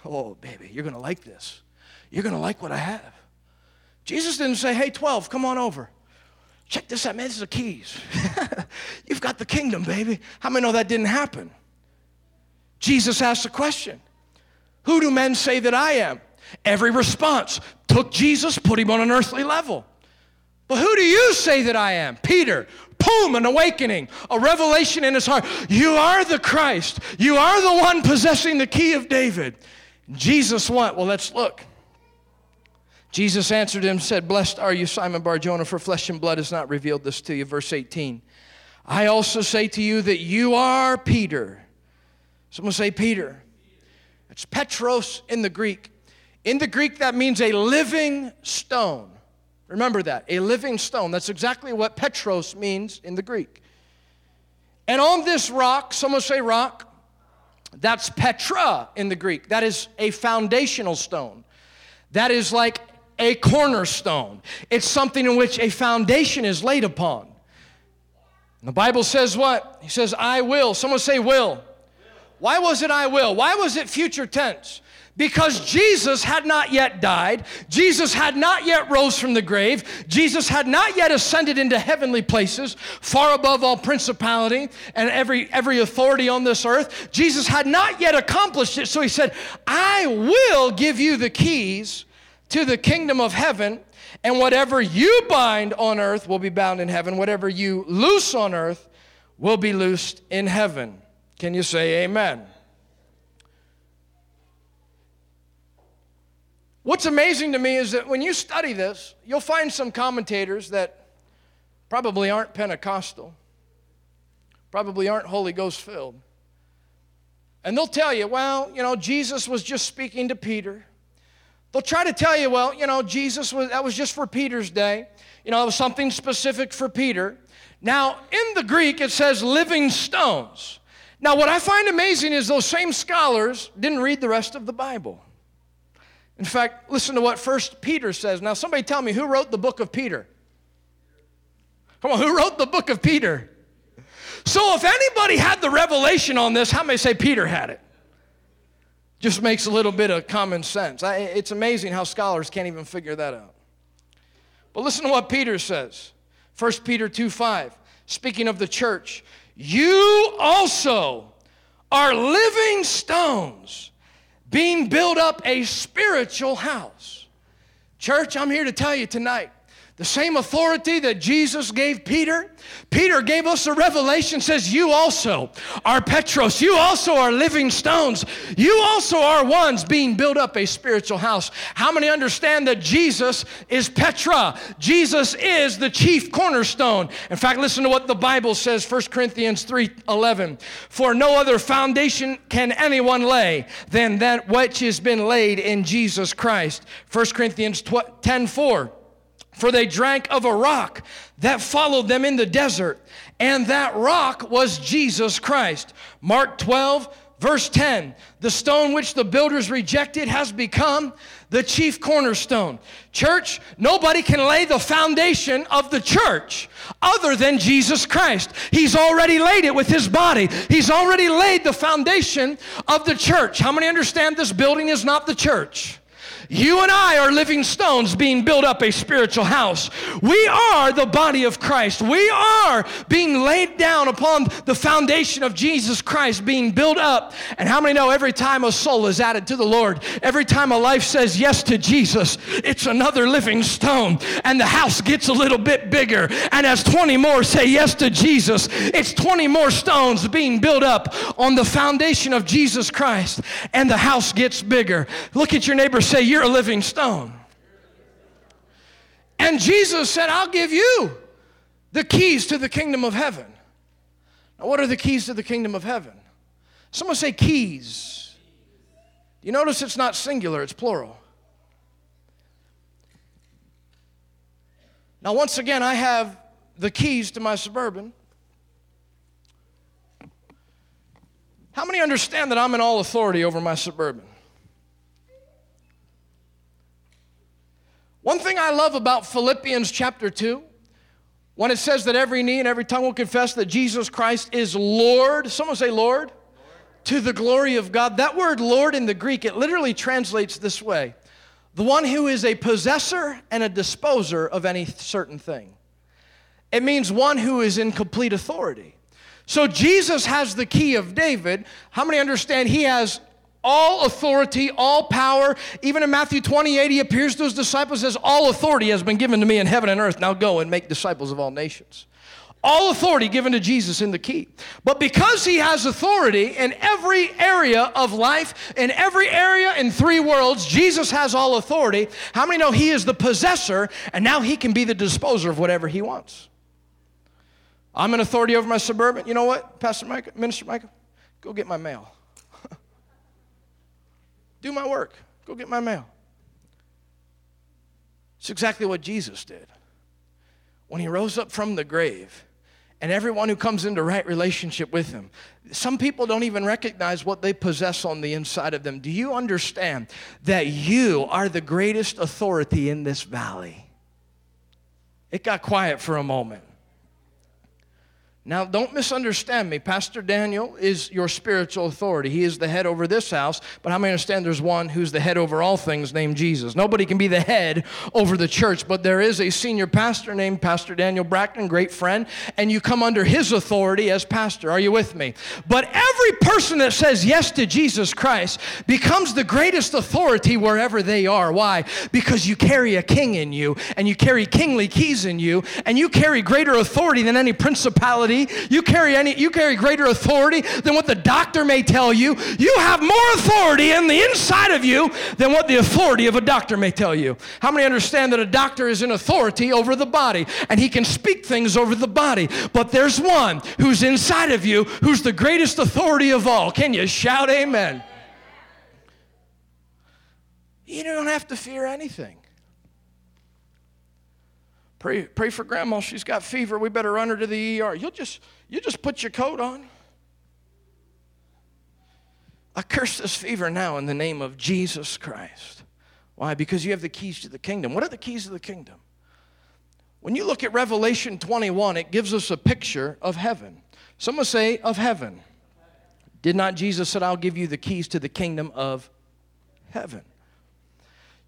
Oh, baby, you're going to like this. You're going to like what I have. Jesus didn't say, Hey, 12, come on over. Check this out, man. This is the keys. *laughs* You've got the kingdom, baby. How many know that didn't happen? Jesus asked the question Who do men say that I am? Every response took Jesus, put him on an earthly level. But who do you say that I am? Peter. Boom, an awakening, a revelation in his heart. You are the Christ. You are the one possessing the key of David. Jesus what? Well, let's look. Jesus answered him said, Blessed are you, Simon Barjona, for flesh and blood has not revealed this to you. Verse 18. I also say to you that you are Peter. Someone say Peter. It's Petros in the Greek. In the Greek, that means a living stone. Remember that, a living stone. That's exactly what Petros means in the Greek. And on this rock, someone say rock, that's Petra in the Greek. That is a foundational stone. That is like a cornerstone. It's something in which a foundation is laid upon. the Bible says what? He says, I will. Someone say, will. Why was it I will? Why was it future tense? Because Jesus had not yet died. Jesus had not yet rose from the grave. Jesus had not yet ascended into heavenly places, far above all principality and every, every authority on this earth. Jesus had not yet accomplished it. So he said, I will give you the keys to the kingdom of heaven. And whatever you bind on earth will be bound in heaven. Whatever you loose on earth will be loosed in heaven. Can you say amen? What's amazing to me is that when you study this, you'll find some commentators that probably aren't Pentecostal, probably aren't Holy Ghost filled. And they'll tell you, well, you know, Jesus was just speaking to Peter. They'll try to tell you, well, you know, Jesus was, that was just for Peter's day. You know, it was something specific for Peter. Now, in the Greek, it says living stones. Now, what I find amazing is those same scholars didn't read the rest of the Bible. In fact, listen to what First Peter says. Now, somebody tell me who wrote the book of Peter? Come on, who wrote the book of Peter? So, if anybody had the revelation on this, how many say Peter had it? Just makes a little bit of common sense. I, it's amazing how scholars can't even figure that out. But listen to what Peter says 1 Peter 2 5, speaking of the church, you also are living stones being built up a spiritual house. Church, I'm here to tell you tonight the same authority that Jesus gave Peter, Peter gave us a revelation says, You also are Petros. You also are living stones. You also are ones being built up a spiritual house. How many understand that Jesus is Petra? Jesus is the chief cornerstone. In fact, listen to what the Bible says, 1 Corinthians 3 11. For no other foundation can anyone lay than that which has been laid in Jesus Christ. 1 Corinthians 10 4 for they drank of a rock that followed them in the desert, and that rock was Jesus Christ. Mark 12, verse 10 The stone which the builders rejected has become the chief cornerstone. Church, nobody can lay the foundation of the church other than Jesus Christ. He's already laid it with his body, He's already laid the foundation of the church. How many understand this building is not the church? You and I are living stones being built up a spiritual house. We are the body of Christ. We are being laid down upon the foundation of Jesus Christ, being built up. And how many know every time a soul is added to the Lord, every time a life says yes to Jesus, it's another living stone, and the house gets a little bit bigger. And as 20 more say yes to Jesus, it's 20 more stones being built up on the foundation of Jesus Christ, and the house gets bigger. Look at your neighbor, say, You're you're a living stone. And Jesus said, I'll give you the keys to the kingdom of heaven. Now, what are the keys to the kingdom of heaven? Someone say keys. You notice it's not singular, it's plural. Now, once again, I have the keys to my suburban. How many understand that I'm in all authority over my suburban? One thing I love about Philippians chapter 2, when it says that every knee and every tongue will confess that Jesus Christ is Lord, someone say Lord, Lord. to the glory of God. That word Lord in the Greek, it literally translates this way the one who is a possessor and a disposer of any certain thing. It means one who is in complete authority. So Jesus has the key of David. How many understand he has all authority, all power. Even in Matthew 28, he appears to his disciples as all authority has been given to me in heaven and earth. Now go and make disciples of all nations. All authority given to Jesus in the key. But because he has authority in every area of life, in every area in three worlds, Jesus has all authority. How many know he is the possessor and now he can be the disposer of whatever he wants? I'm an authority over my suburban. You know what, Pastor Micah, Minister Micah? Go get my mail. Do my work. Go get my mail. It's exactly what Jesus did. When he rose up from the grave, and everyone who comes into right relationship with him. Some people don't even recognize what they possess on the inside of them. Do you understand that you are the greatest authority in this valley? It got quiet for a moment. Now, don't misunderstand me. Pastor Daniel is your spiritual authority. He is the head over this house, but how many understand there's one who's the head over all things named Jesus? Nobody can be the head over the church, but there is a senior pastor named Pastor Daniel Brackton, great friend, and you come under his authority as pastor. Are you with me? But every person that says yes to Jesus Christ becomes the greatest authority wherever they are. Why? Because you carry a king in you, and you carry kingly keys in you, and you carry greater authority than any principality you carry any you carry greater authority than what the doctor may tell you. You have more authority in the inside of you than what the authority of a doctor may tell you. How many understand that a doctor is in authority over the body and he can speak things over the body? But there's one who's inside of you who's the greatest authority of all. Can you shout amen? You don't have to fear anything. Pray, pray for grandma. She's got fever. We better run her to the ER. You'll just, you just put your coat on. I curse this fever now in the name of Jesus Christ. Why? Because you have the keys to the kingdom. What are the keys of the kingdom? When you look at Revelation 21, it gives us a picture of heaven. Someone say, of heaven. Did not Jesus said, I'll give you the keys to the kingdom of heaven?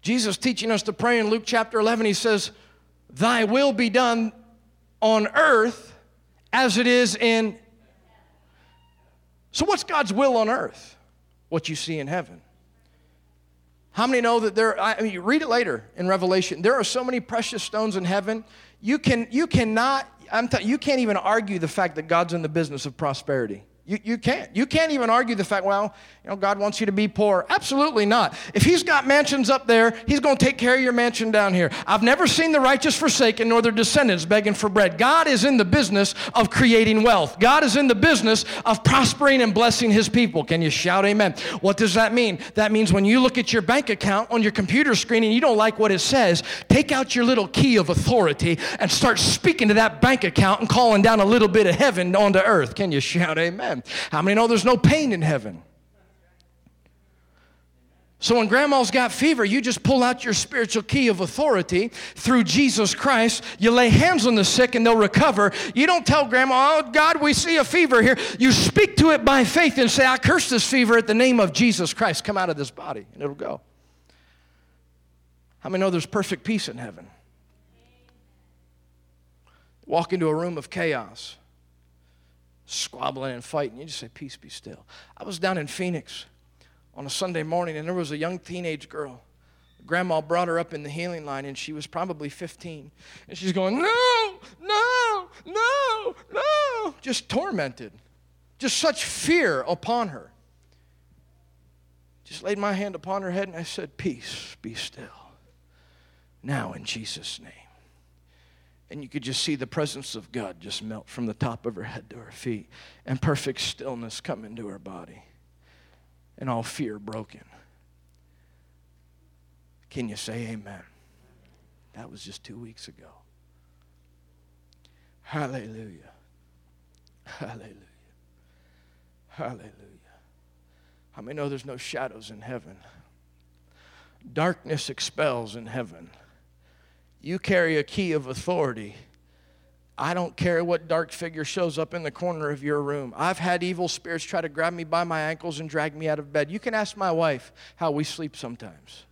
Jesus teaching us to pray in Luke chapter 11, he says, Thy will be done on earth as it is in. So, what's God's will on earth? What you see in heaven. How many know that there, I mean, you read it later in Revelation. There are so many precious stones in heaven. You, can, you cannot, I'm t- you can't even argue the fact that God's in the business of prosperity. You, you can't. You can't even argue the fact, well, you know, God wants you to be poor. Absolutely not. If He's got mansions up there, He's going to take care of your mansion down here. I've never seen the righteous forsaken nor their descendants begging for bread. God is in the business of creating wealth. God is in the business of prospering and blessing His people. Can you shout amen? What does that mean? That means when you look at your bank account on your computer screen and you don't like what it says, take out your little key of authority and start speaking to that bank account and calling down a little bit of heaven onto earth. Can you shout amen? How many know there's no pain in heaven? So when grandma's got fever, you just pull out your spiritual key of authority through Jesus Christ. You lay hands on the sick and they'll recover. You don't tell grandma, oh, God, we see a fever here. You speak to it by faith and say, I curse this fever at the name of Jesus Christ. Come out of this body, and it'll go. How many know there's perfect peace in heaven? Walk into a room of chaos squabbling and fighting. You just say, Peace be still. I was down in Phoenix on a Sunday morning, and there was a young teenage girl. Grandma brought her up in the healing line, and she was probably 15. And she's going, No, no, no, no. Just tormented. Just such fear upon her. Just laid my hand upon her head, and I said, Peace, be still. Now, in Jesus' name and you could just see the presence of God just melt from the top of her head to her feet, and perfect stillness come into her body, and all fear broken. Can you say amen? That was just two weeks ago. Hallelujah. Hallelujah. Hallelujah. How many know there's no shadows in heaven? Darkness expels in heaven. You carry a key of authority. I don't care what dark figure shows up in the corner of your room. I've had evil spirits try to grab me by my ankles and drag me out of bed. You can ask my wife how we sleep sometimes.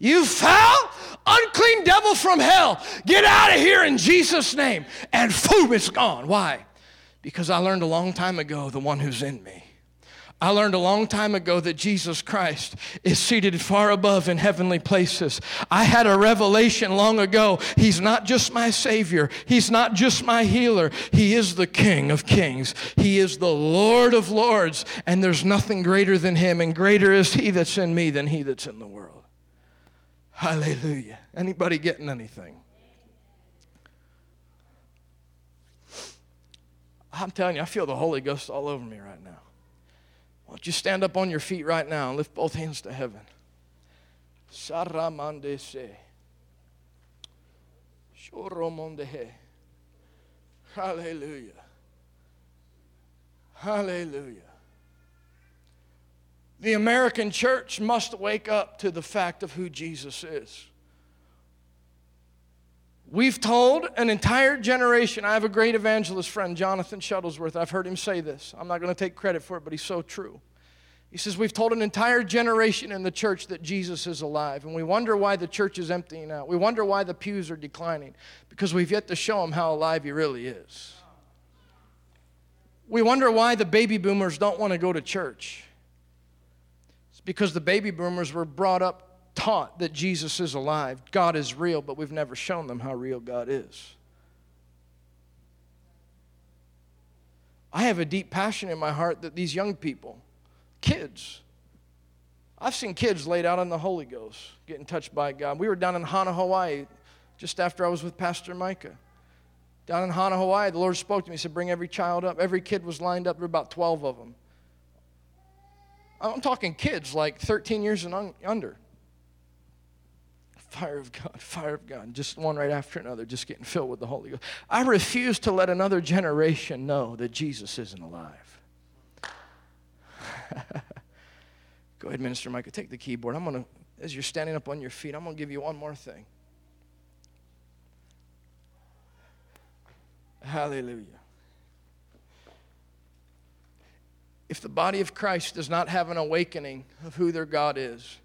You foul, unclean devil from hell, get out of here in Jesus' name. And boom, it's gone. Why? Because I learned a long time ago the one who's in me. I learned a long time ago that Jesus Christ is seated far above in heavenly places. I had a revelation long ago. He's not just my Savior, He's not just my healer. He is the King of kings, He is the Lord of lords, and there's nothing greater than Him, and greater is He that's in me than He that's in the world. Hallelujah. Anybody getting anything? I'm telling you, I feel the Holy Ghost all over me right now. Why don't you stand up on your feet right now and lift both hands to heaven? Saramandese. Shoromondehe. Hallelujah. Hallelujah. The American church must wake up to the fact of who Jesus is. We've told an entire generation. I have a great evangelist friend, Jonathan Shuttlesworth. I've heard him say this. I'm not going to take credit for it, but he's so true. He says, We've told an entire generation in the church that Jesus is alive, and we wonder why the church is emptying out. We wonder why the pews are declining, because we've yet to show them how alive he really is. We wonder why the baby boomers don't want to go to church. It's because the baby boomers were brought up taught that Jesus is alive, God is real, but we've never shown them how real God is. I have a deep passion in my heart that these young people, kids, I've seen kids laid out on the Holy Ghost, getting touched by God. We were down in Hana, Hawaii, just after I was with Pastor Micah. Down in Hana, Hawaii, the Lord spoke to me. He said, Bring every child up. Every kid was lined up. There were about 12 of them. I'm talking kids like 13 years and under fire of God, fire of God, just one right after another, just getting filled with the Holy Ghost. I refuse to let another generation know that Jesus isn't alive. *laughs* Go ahead, Minister Micah, take the keyboard. I'm going to as you're standing up on your feet, I'm going to give you one more thing. Hallelujah. If the body of Christ does not have an awakening of who their God is,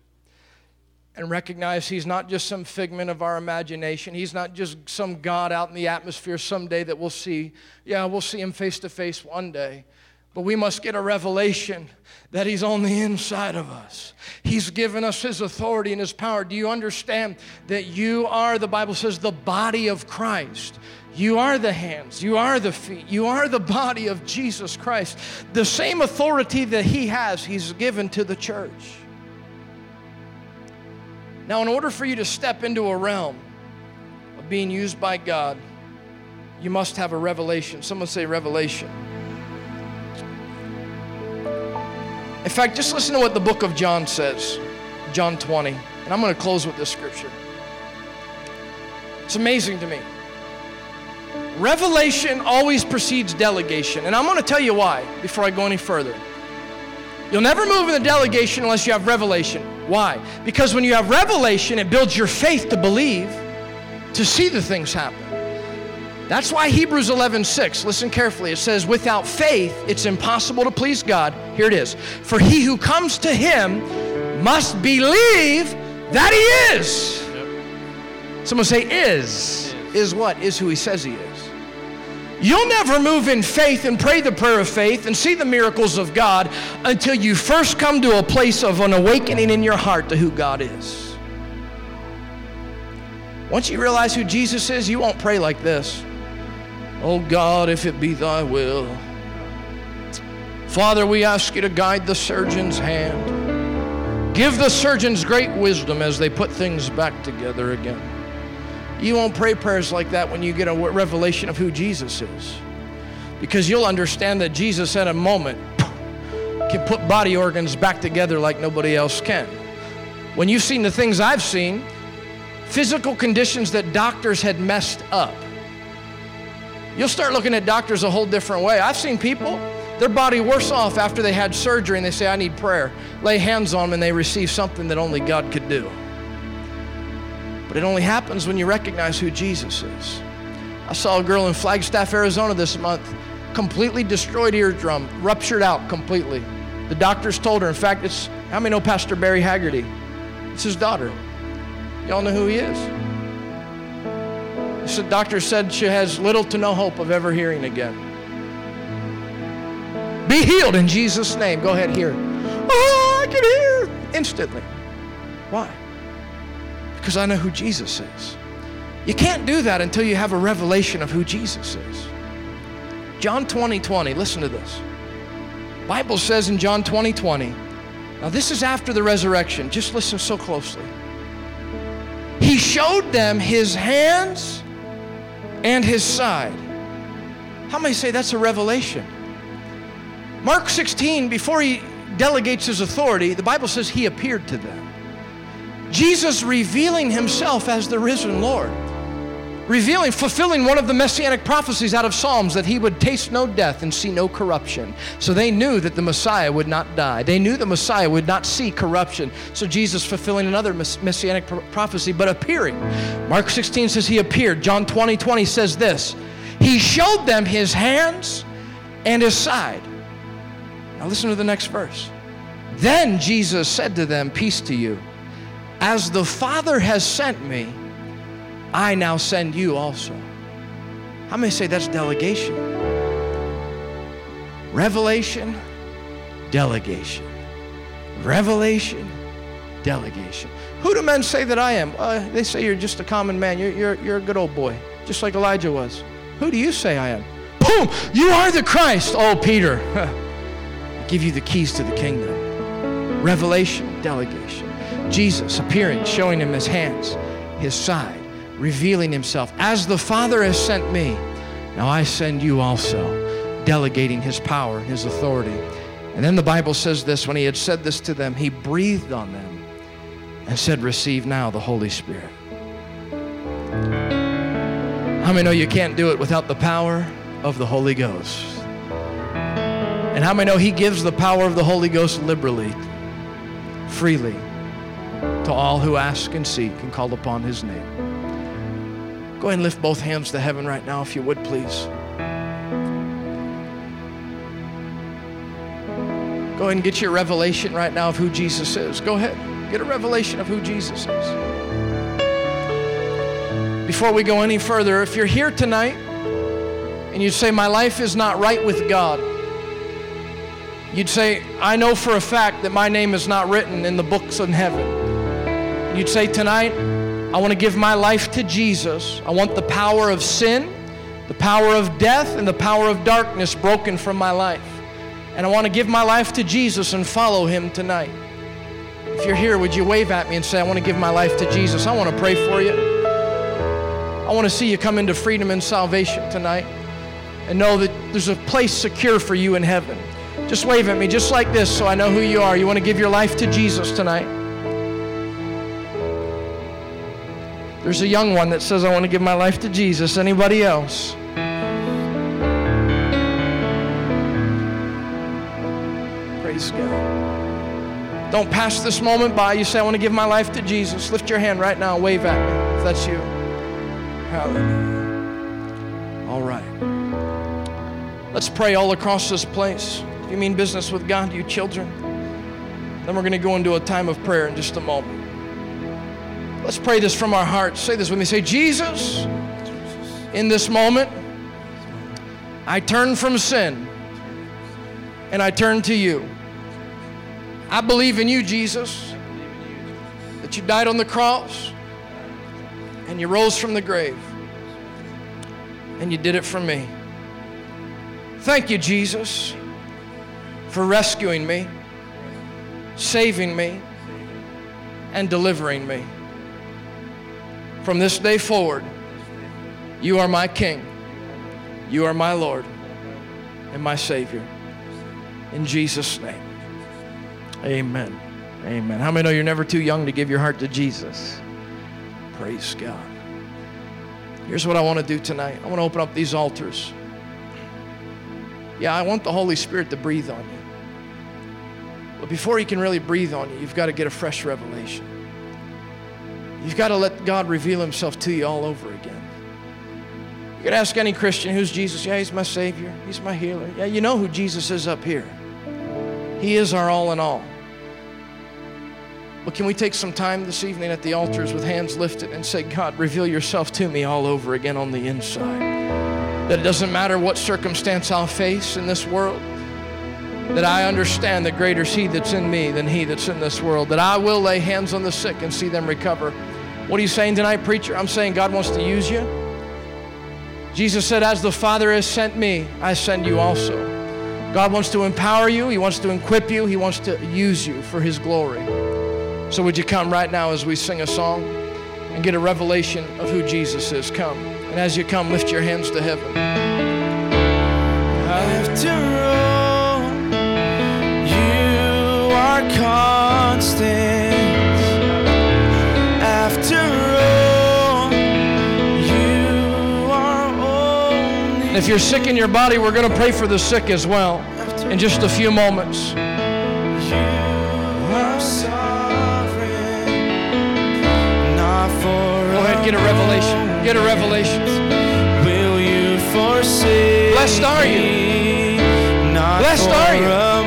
and recognize He's not just some figment of our imagination. He's not just some God out in the atmosphere someday that we'll see. Yeah, we'll see Him face to face one day. But we must get a revelation that He's on the inside of us. He's given us His authority and His power. Do you understand that you are, the Bible says, the body of Christ? You are the hands, you are the feet, you are the body of Jesus Christ. The same authority that He has, He's given to the church. Now, in order for you to step into a realm of being used by God, you must have a revelation. Someone say revelation. In fact, just listen to what the book of John says, John 20. And I'm going to close with this scripture. It's amazing to me. Revelation always precedes delegation. And I'm going to tell you why before I go any further. You'll never move in the delegation unless you have revelation. Why? Because when you have revelation, it builds your faith to believe, to see the things happen. That's why Hebrews 11, 6, listen carefully. It says, Without faith, it's impossible to please God. Here it is. For he who comes to him must believe that he is. Someone say, is. Is what? Is who he says he is. You'll never move in faith and pray the prayer of faith and see the miracles of God until you first come to a place of an awakening in your heart to who God is. Once you realize who Jesus is, you won't pray like this. Oh God, if it be thy will. Father, we ask you to guide the surgeon's hand. Give the surgeons great wisdom as they put things back together again. You won't pray prayers like that when you get a revelation of who Jesus is. Because you'll understand that Jesus, at a moment, can put body organs back together like nobody else can. When you've seen the things I've seen, physical conditions that doctors had messed up, you'll start looking at doctors a whole different way. I've seen people, their body worse off after they had surgery and they say, I need prayer. Lay hands on them and they receive something that only God could do. But it only happens when you recognize who Jesus is. I saw a girl in Flagstaff, Arizona this month, completely destroyed eardrum, ruptured out completely. The doctors told her, in fact, it's, how many know Pastor Barry Haggerty? It's his daughter. Y'all know who he is? The doctor said she has little to no hope of ever hearing again. Be healed in Jesus' name. Go ahead, hear. Oh, I can hear instantly. Why? Because I know who Jesus is. You can't do that until you have a revelation of who Jesus is. John 20, 20, listen to this. Bible says in John 20, 20, now this is after the resurrection. Just listen so closely. He showed them his hands and his side. How many say that's a revelation? Mark 16, before he delegates his authority, the Bible says he appeared to them. Jesus revealing himself as the risen Lord, revealing, fulfilling one of the messianic prophecies out of Psalms that he would taste no death and see no corruption. So they knew that the Messiah would not die. They knew the Messiah would not see corruption. So Jesus fulfilling another messianic prophecy, but appearing. Mark 16 says he appeared. John 20 20 says this He showed them his hands and his side. Now listen to the next verse. Then Jesus said to them, Peace to you. As the Father has sent me, I now send you also. How many say that's delegation? Revelation, delegation. Revelation, delegation. Who do men say that I am? Uh, they say you're just a common man. You're, you're, you're a good old boy, just like Elijah was. Who do you say I am? Boom! You are the Christ. Oh, Peter. *laughs* I give you the keys to the kingdom. Revelation, delegation. Jesus appearing, showing him his hands, his side, revealing himself. As the Father has sent me, now I send you also, delegating his power his authority. And then the Bible says this when he had said this to them, he breathed on them and said, Receive now the Holy Spirit. How many know you can't do it without the power of the Holy Ghost? And how many know he gives the power of the Holy Ghost liberally, freely? To all who ask and seek and call upon his name. Go ahead and lift both hands to heaven right now, if you would, please. Go ahead and get your revelation right now of who Jesus is. Go ahead, get a revelation of who Jesus is. Before we go any further, if you're here tonight and you say, My life is not right with God, you'd say, I know for a fact that my name is not written in the books in heaven. You'd say, Tonight, I want to give my life to Jesus. I want the power of sin, the power of death, and the power of darkness broken from my life. And I want to give my life to Jesus and follow him tonight. If you're here, would you wave at me and say, I want to give my life to Jesus? I want to pray for you. I want to see you come into freedom and salvation tonight and know that there's a place secure for you in heaven. Just wave at me, just like this, so I know who you are. You want to give your life to Jesus tonight. There's a young one that says, I want to give my life to Jesus. Anybody else? Praise God. Don't pass this moment by. You say, I want to give my life to Jesus. Lift your hand right now. Wave at me if that's you. Hallelujah. All right. Let's pray all across this place. You mean business with God, you children, then we're going to go into a time of prayer in just a moment. Let's pray this from our hearts. Say this with me. Say, Jesus, in this moment, I turn from sin and I turn to you. I believe in you, Jesus, that you died on the cross and you rose from the grave and you did it for me. Thank you, Jesus, for rescuing me, saving me, and delivering me. From this day forward, you are my King, you are my Lord, and my Savior. In Jesus' name. Amen. Amen. How many know you're never too young to give your heart to Jesus? Praise God. Here's what I want to do tonight I want to open up these altars. Yeah, I want the Holy Spirit to breathe on you. But before He can really breathe on you, you've got to get a fresh revelation. You've got to let God reveal Himself to you all over again. You could ask any Christian, who's Jesus? Yeah, He's my Savior, He's my healer. Yeah, you know who Jesus is up here. He is our all in all. But can we take some time this evening at the altars with hands lifted and say, God, reveal yourself to me all over again on the inside? That it doesn't matter what circumstance I'll face in this world, that I understand that greater is He that's in me than He that's in this world, that I will lay hands on the sick and see them recover. What are you saying tonight, preacher? I'm saying God wants to use you. Jesus said, As the Father has sent me, I send you also. God wants to empower you, He wants to equip you, He wants to use you for His glory. So, would you come right now as we sing a song and get a revelation of who Jesus is? Come. And as you come, lift your hands to heaven. After all, you are constant. And if you're sick in your body, we're going to pray for the sick as well in just a few moments. You are sovereign, not for Go ahead, get a revelation. Get a revelation. Will you forsake Blessed are you. Blessed are you.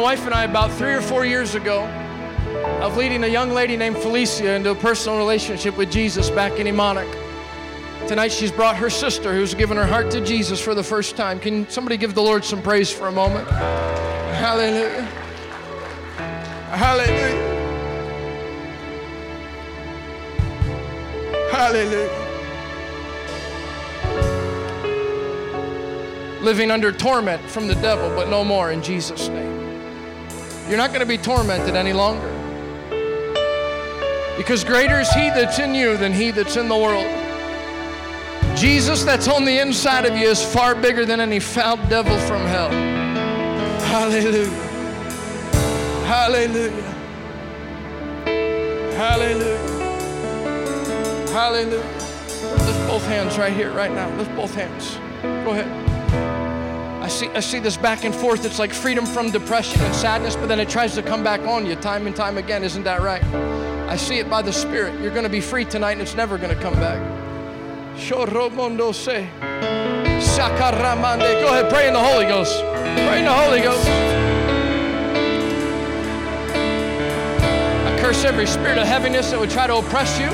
Wife and I, about three or four years ago, of leading a young lady named Felicia into a personal relationship with Jesus back in Emmonak. Tonight she's brought her sister who's given her heart to Jesus for the first time. Can somebody give the Lord some praise for a moment? Hallelujah. Hallelujah. Hallelujah. Living under torment from the devil, but no more in Jesus' name. You're not going to be tormented any longer. Because greater is He that's in you than He that's in the world. Jesus that's on the inside of you is far bigger than any foul devil from hell. Hallelujah. Hallelujah. Hallelujah. Hallelujah. Lift both hands right here, right now. Lift both hands. Go ahead. I see, I see this back and forth. It's like freedom from depression and sadness, but then it tries to come back on you time and time again. Isn't that right? I see it by the Spirit. You're going to be free tonight and it's never going to come back. Se. Sakaramande. Go ahead, pray in the Holy Ghost. Pray in the Holy Ghost. I curse every spirit of heaviness that would try to oppress you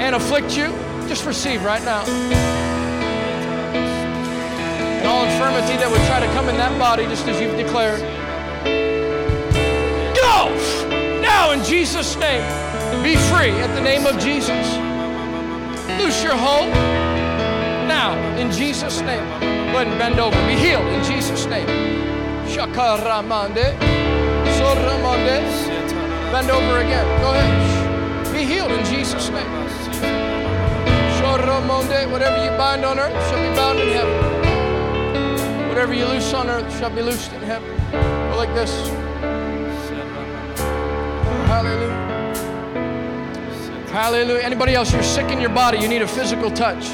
and afflict you. Just receive right now. Infirmity that would try to come in that body, just as you've declared. Go! Now in Jesus' name. Be free at the name of Jesus. Loose your hold. Now, in Jesus' name. Go ahead and bend over. Be healed in Jesus' name. Shakaramande. Soramande. Bend over again. Go ahead. Be healed in Jesus' name. Shoramonde. Whatever you bind on earth shall be bound in heaven. Whatever you loose on earth shall be loosed in heaven. Go like this. Hallelujah. Hallelujah. Anybody else, you're sick in your body, you need a physical touch.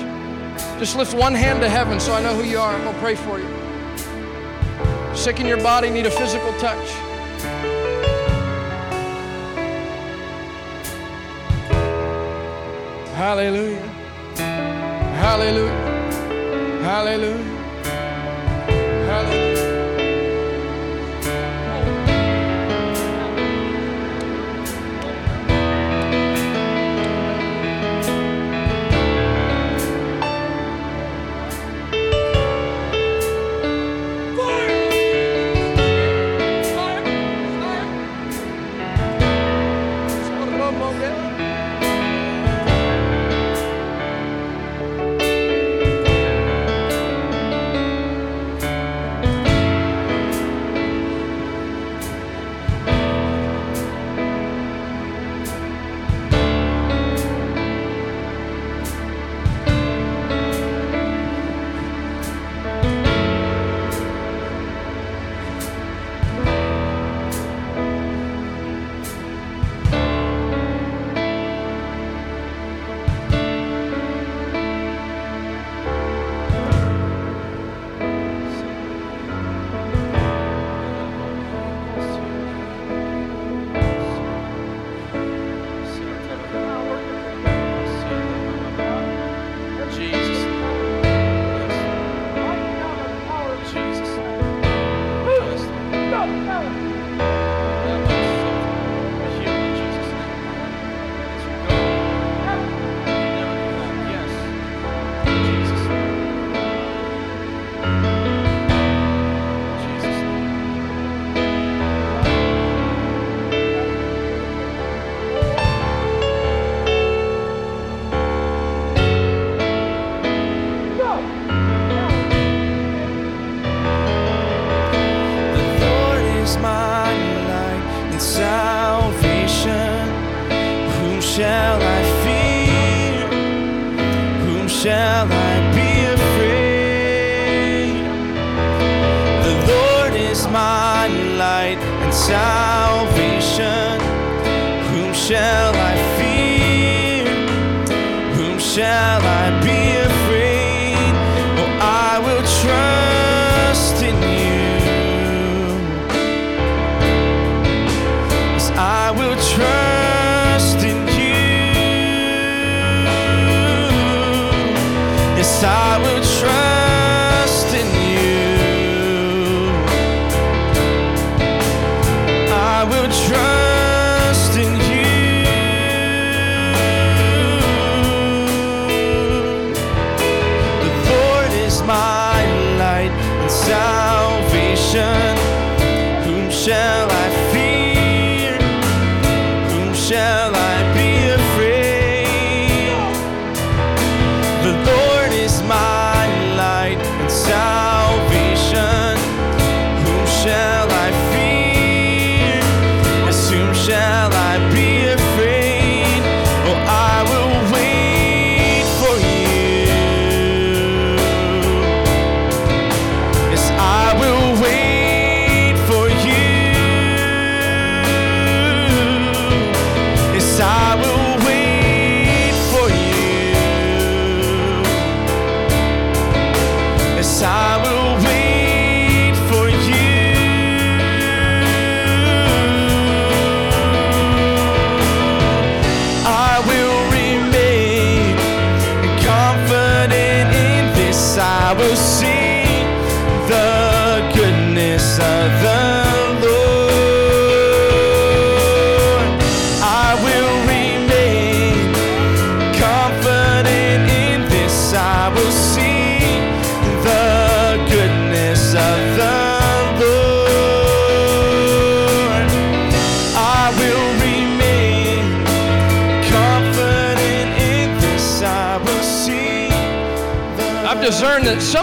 Just lift one hand to heaven so I know who you are. I'm going to pray for you. Sick in your body, need a physical touch. Hallelujah. Hallelujah. Hallelujah. Hallelujah.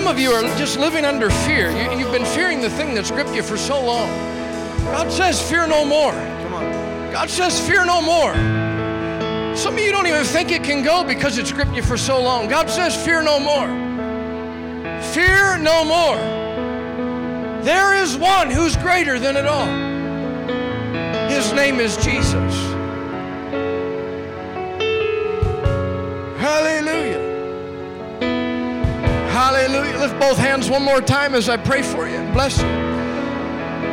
Some of you are just living under fear. You, you've been fearing the thing that's gripped you for so long. God says, Fear no more. Come on. God says, Fear no more. Some of you don't even think it can go because it's gripped you for so long. God says, Fear no more. Fear no more. There is one who's greater than it all. His name is Jesus. Hallelujah. Hallelujah. Lift both hands one more time as I pray for you and bless you.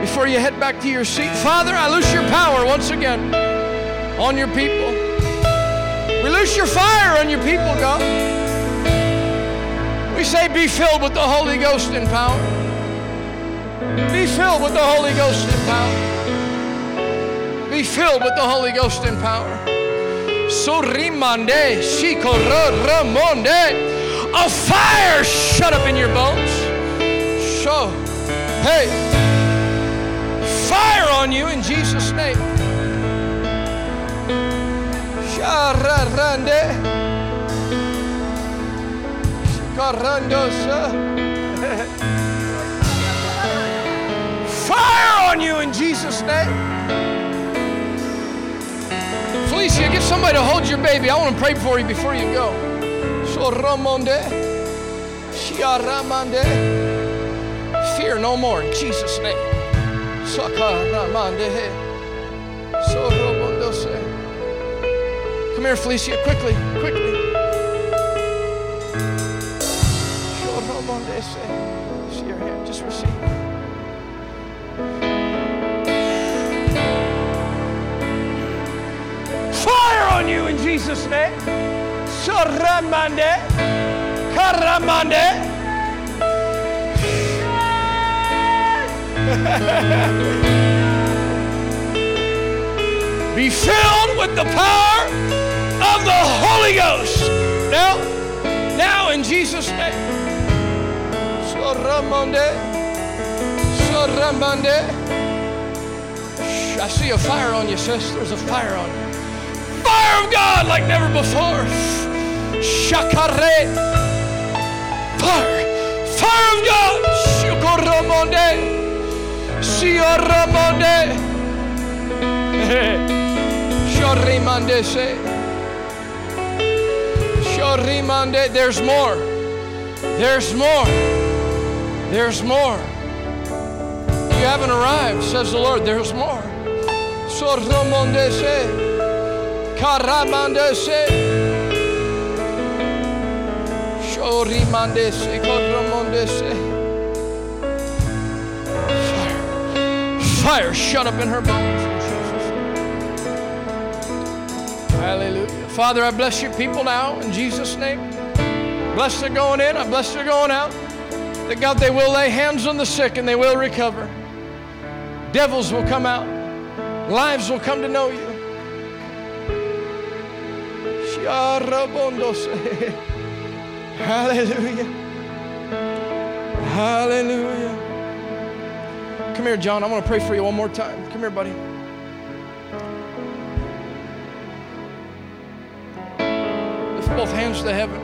Before you head back to your seat, Father, I loose your power once again on your people. We loose your fire on your people, God. We say, be filled with the Holy Ghost in power. Be filled with the Holy Ghost in power. Be filled with the Holy Ghost in power. Sorimande, shikoromonde. A fire shut up in your bones. So, hey, fire on you in Jesus' name. Fire on you in Jesus' name. Felicia, get somebody to hold your baby. I want to pray for you before you go. Soromonde. Shiaramande. Fear no more in Jesus' name. Sakaramande. Soromondose. Come here, Felicia, quickly, quickly. Soromondese. See your hand, just receive. Fire on you in Jesus' name. Soramande. Karamande. *laughs* Be filled with the power of the Holy Ghost. Now, now in Jesus' name. Soramande. Shh, I see a fire on you, sis. There's a fire on you. Fire of God like never before. Shakare. Fire. Fire of God. Shukoromonde. Sioramonde. Shorimande *laughs* se. Shorimande. There's more. There's more. There's more. You haven't arrived, says the Lord. There's more. Soromonde se. Karamandese. Koromondese. Fire. Fire shut up in her bones. Hallelujah. Father, I bless your people now in Jesus' name. Bless their going in. I bless their going out. That God, they will lay hands on the sick and they will recover. Devils will come out. Lives will come to know you. *laughs* Hallelujah. Hallelujah. Come here, John. I want to pray for you one more time. Come here, buddy. Lift both hands to heaven.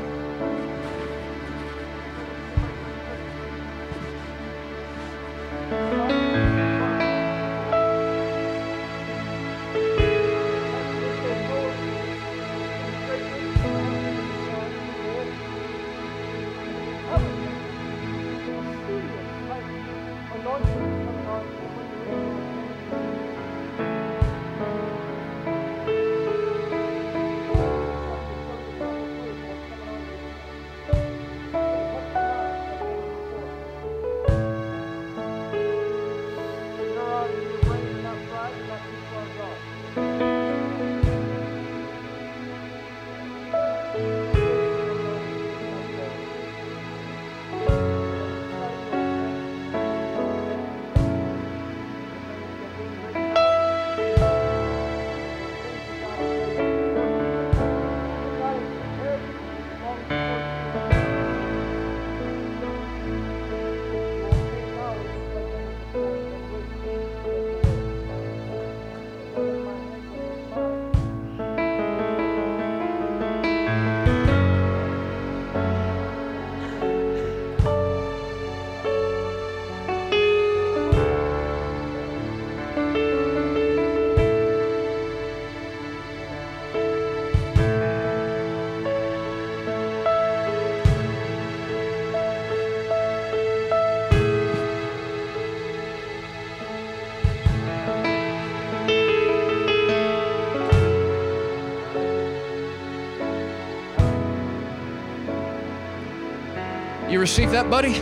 You receive that, buddy?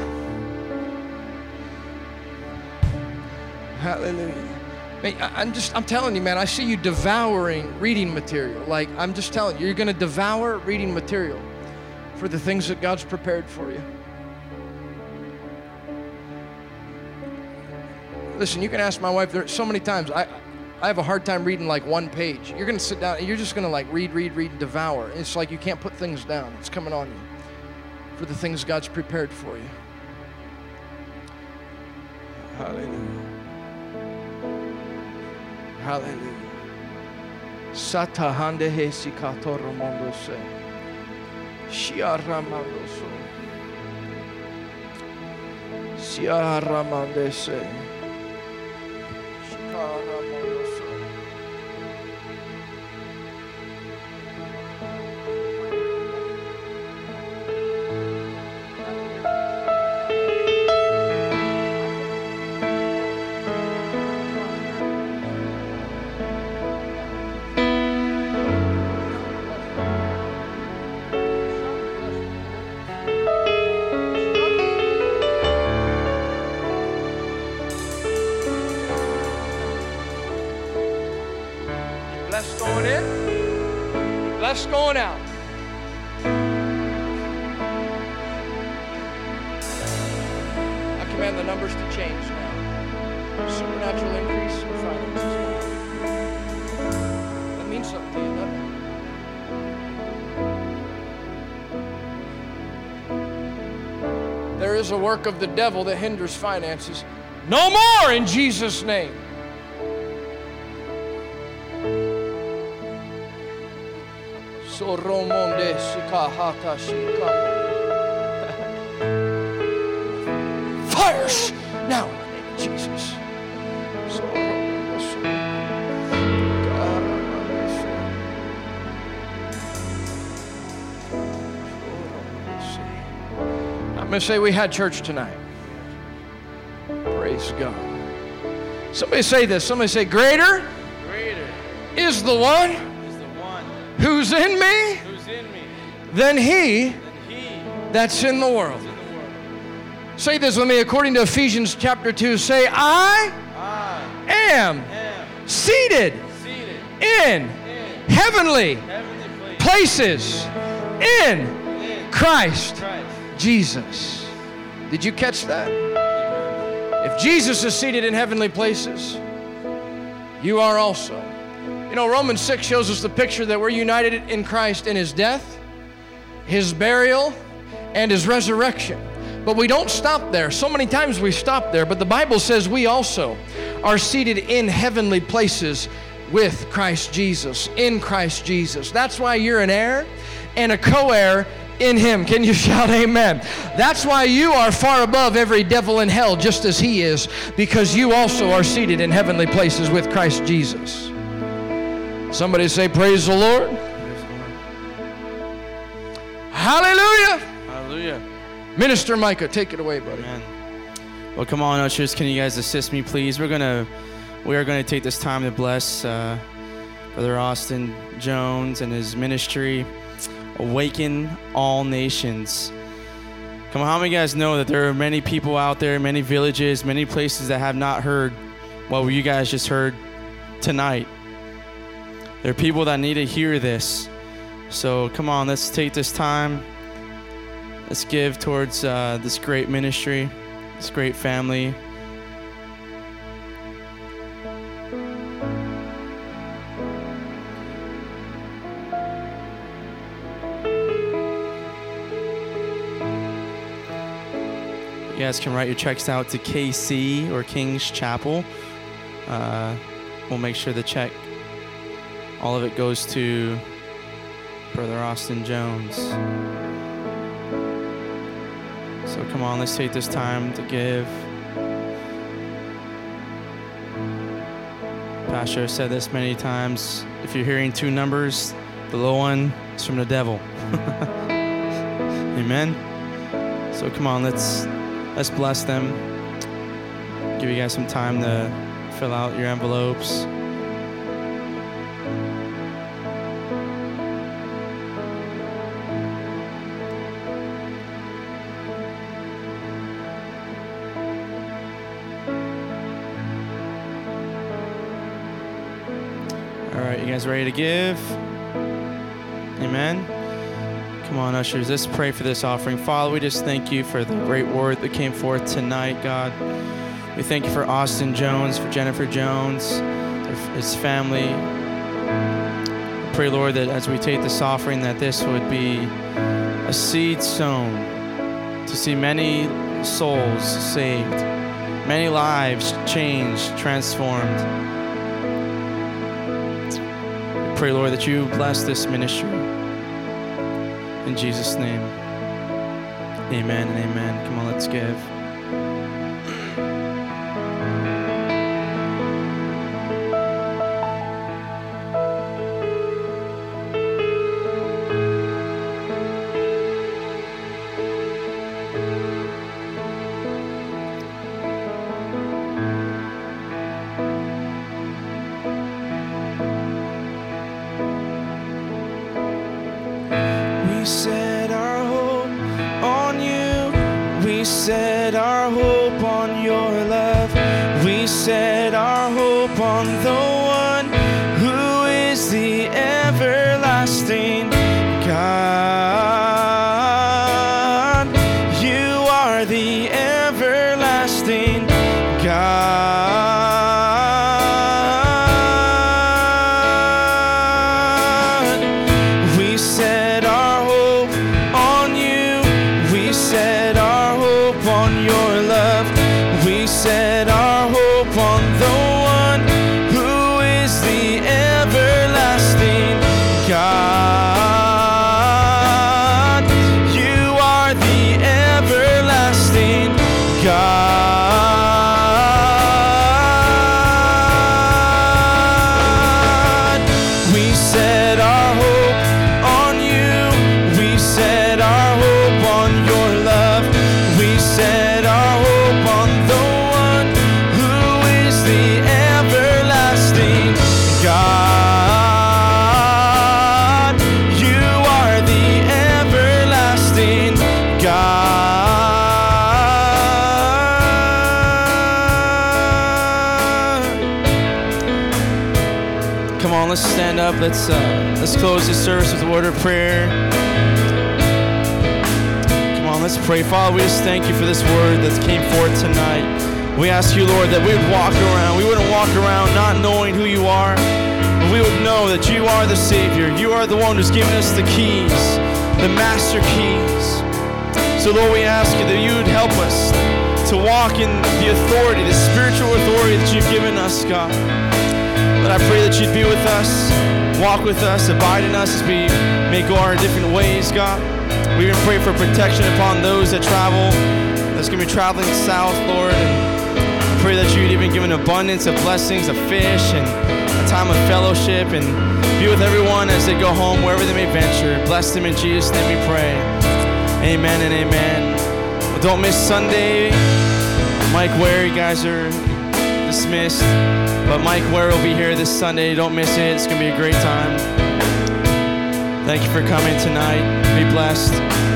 Hallelujah. I'm just, I'm telling you, man, I see you devouring reading material. Like, I'm just telling you, you're going to devour reading material for the things that God's prepared for you. Listen, you can ask my wife there so many times. I, I have a hard time reading like one page. You're going to sit down and you're just going to like read, read, read, and devour. It's like you can't put things down. It's coming on you for the things God's prepared for you. Hallelujah. Hallelujah. Satahande hesi katoro mondo se. Shiaramando so. Siaramande se. Work of the devil that hinders finances. No more in Jesus' name. Soromonde sikahata shika. Sikahata. I'm going to say we had church tonight. Praise God. Somebody say this. Somebody say, Greater Greater is the one is the one who's in me who's in me than he than he that's in the world. in the world. Say this with me according to Ephesians chapter 2. Say, I I am am seated seated in in heavenly heavenly places places in in Christ Jesus. Did you catch that? If Jesus is seated in heavenly places, you are also. You know, Romans 6 shows us the picture that we're united in Christ in his death, his burial, and his resurrection. But we don't stop there. So many times we stop there, but the Bible says we also are seated in heavenly places with Christ Jesus, in Christ Jesus. That's why you're an heir and a co heir in Him. Can you *laughs* shout amen? That's why you are far above every devil in hell, just as He is, because you also are seated in heavenly places with Christ Jesus. Somebody say, Praise the Lord. Hallelujah. Hallelujah. Minister Micah, take it away, buddy. Amen. Well, come on, ushers. Can you guys assist me, please? We're gonna, we are gonna take this time to bless uh, Brother Austin Jones and his ministry, Awaken All Nations. Come on, how many guys know that there are many people out there, many villages, many places that have not heard what you guys just heard tonight? There are people that need to hear this. So come on, let's take this time. Let's give towards uh, this great ministry, this great family. Guys can write your checks out to KC or King's Chapel. Uh, we'll make sure the check, all of it goes to Brother Austin Jones. So come on, let's take this time to give. Pastor said this many times. If you're hearing two numbers, the low one is from the devil. *laughs* Amen. So come on, let's let's bless them. Give you guys some time to fill out your envelopes. All right, you guys ready to give? Amen. Come on, ushers, let's pray for this offering. Father, we just thank you for the great word that came forth tonight, God. We thank you for Austin Jones, for Jennifer Jones, his family. Pray, Lord, that as we take this offering, that this would be a seed sown to see many souls saved, many lives changed, transformed. Pray, Lord, that you bless this ministry. In Jesus' name. Amen and amen. Come on, let's give. Abundance of blessings of fish and a time of fellowship and be with everyone as they go home, wherever they may venture. Bless them in Jesus' name we pray. Amen and amen. Well, don't miss Sunday. Mike Ware, you guys are dismissed. But Mike Ware will be here this Sunday. Don't miss it. It's going to be a great time. Thank you for coming tonight. Be blessed.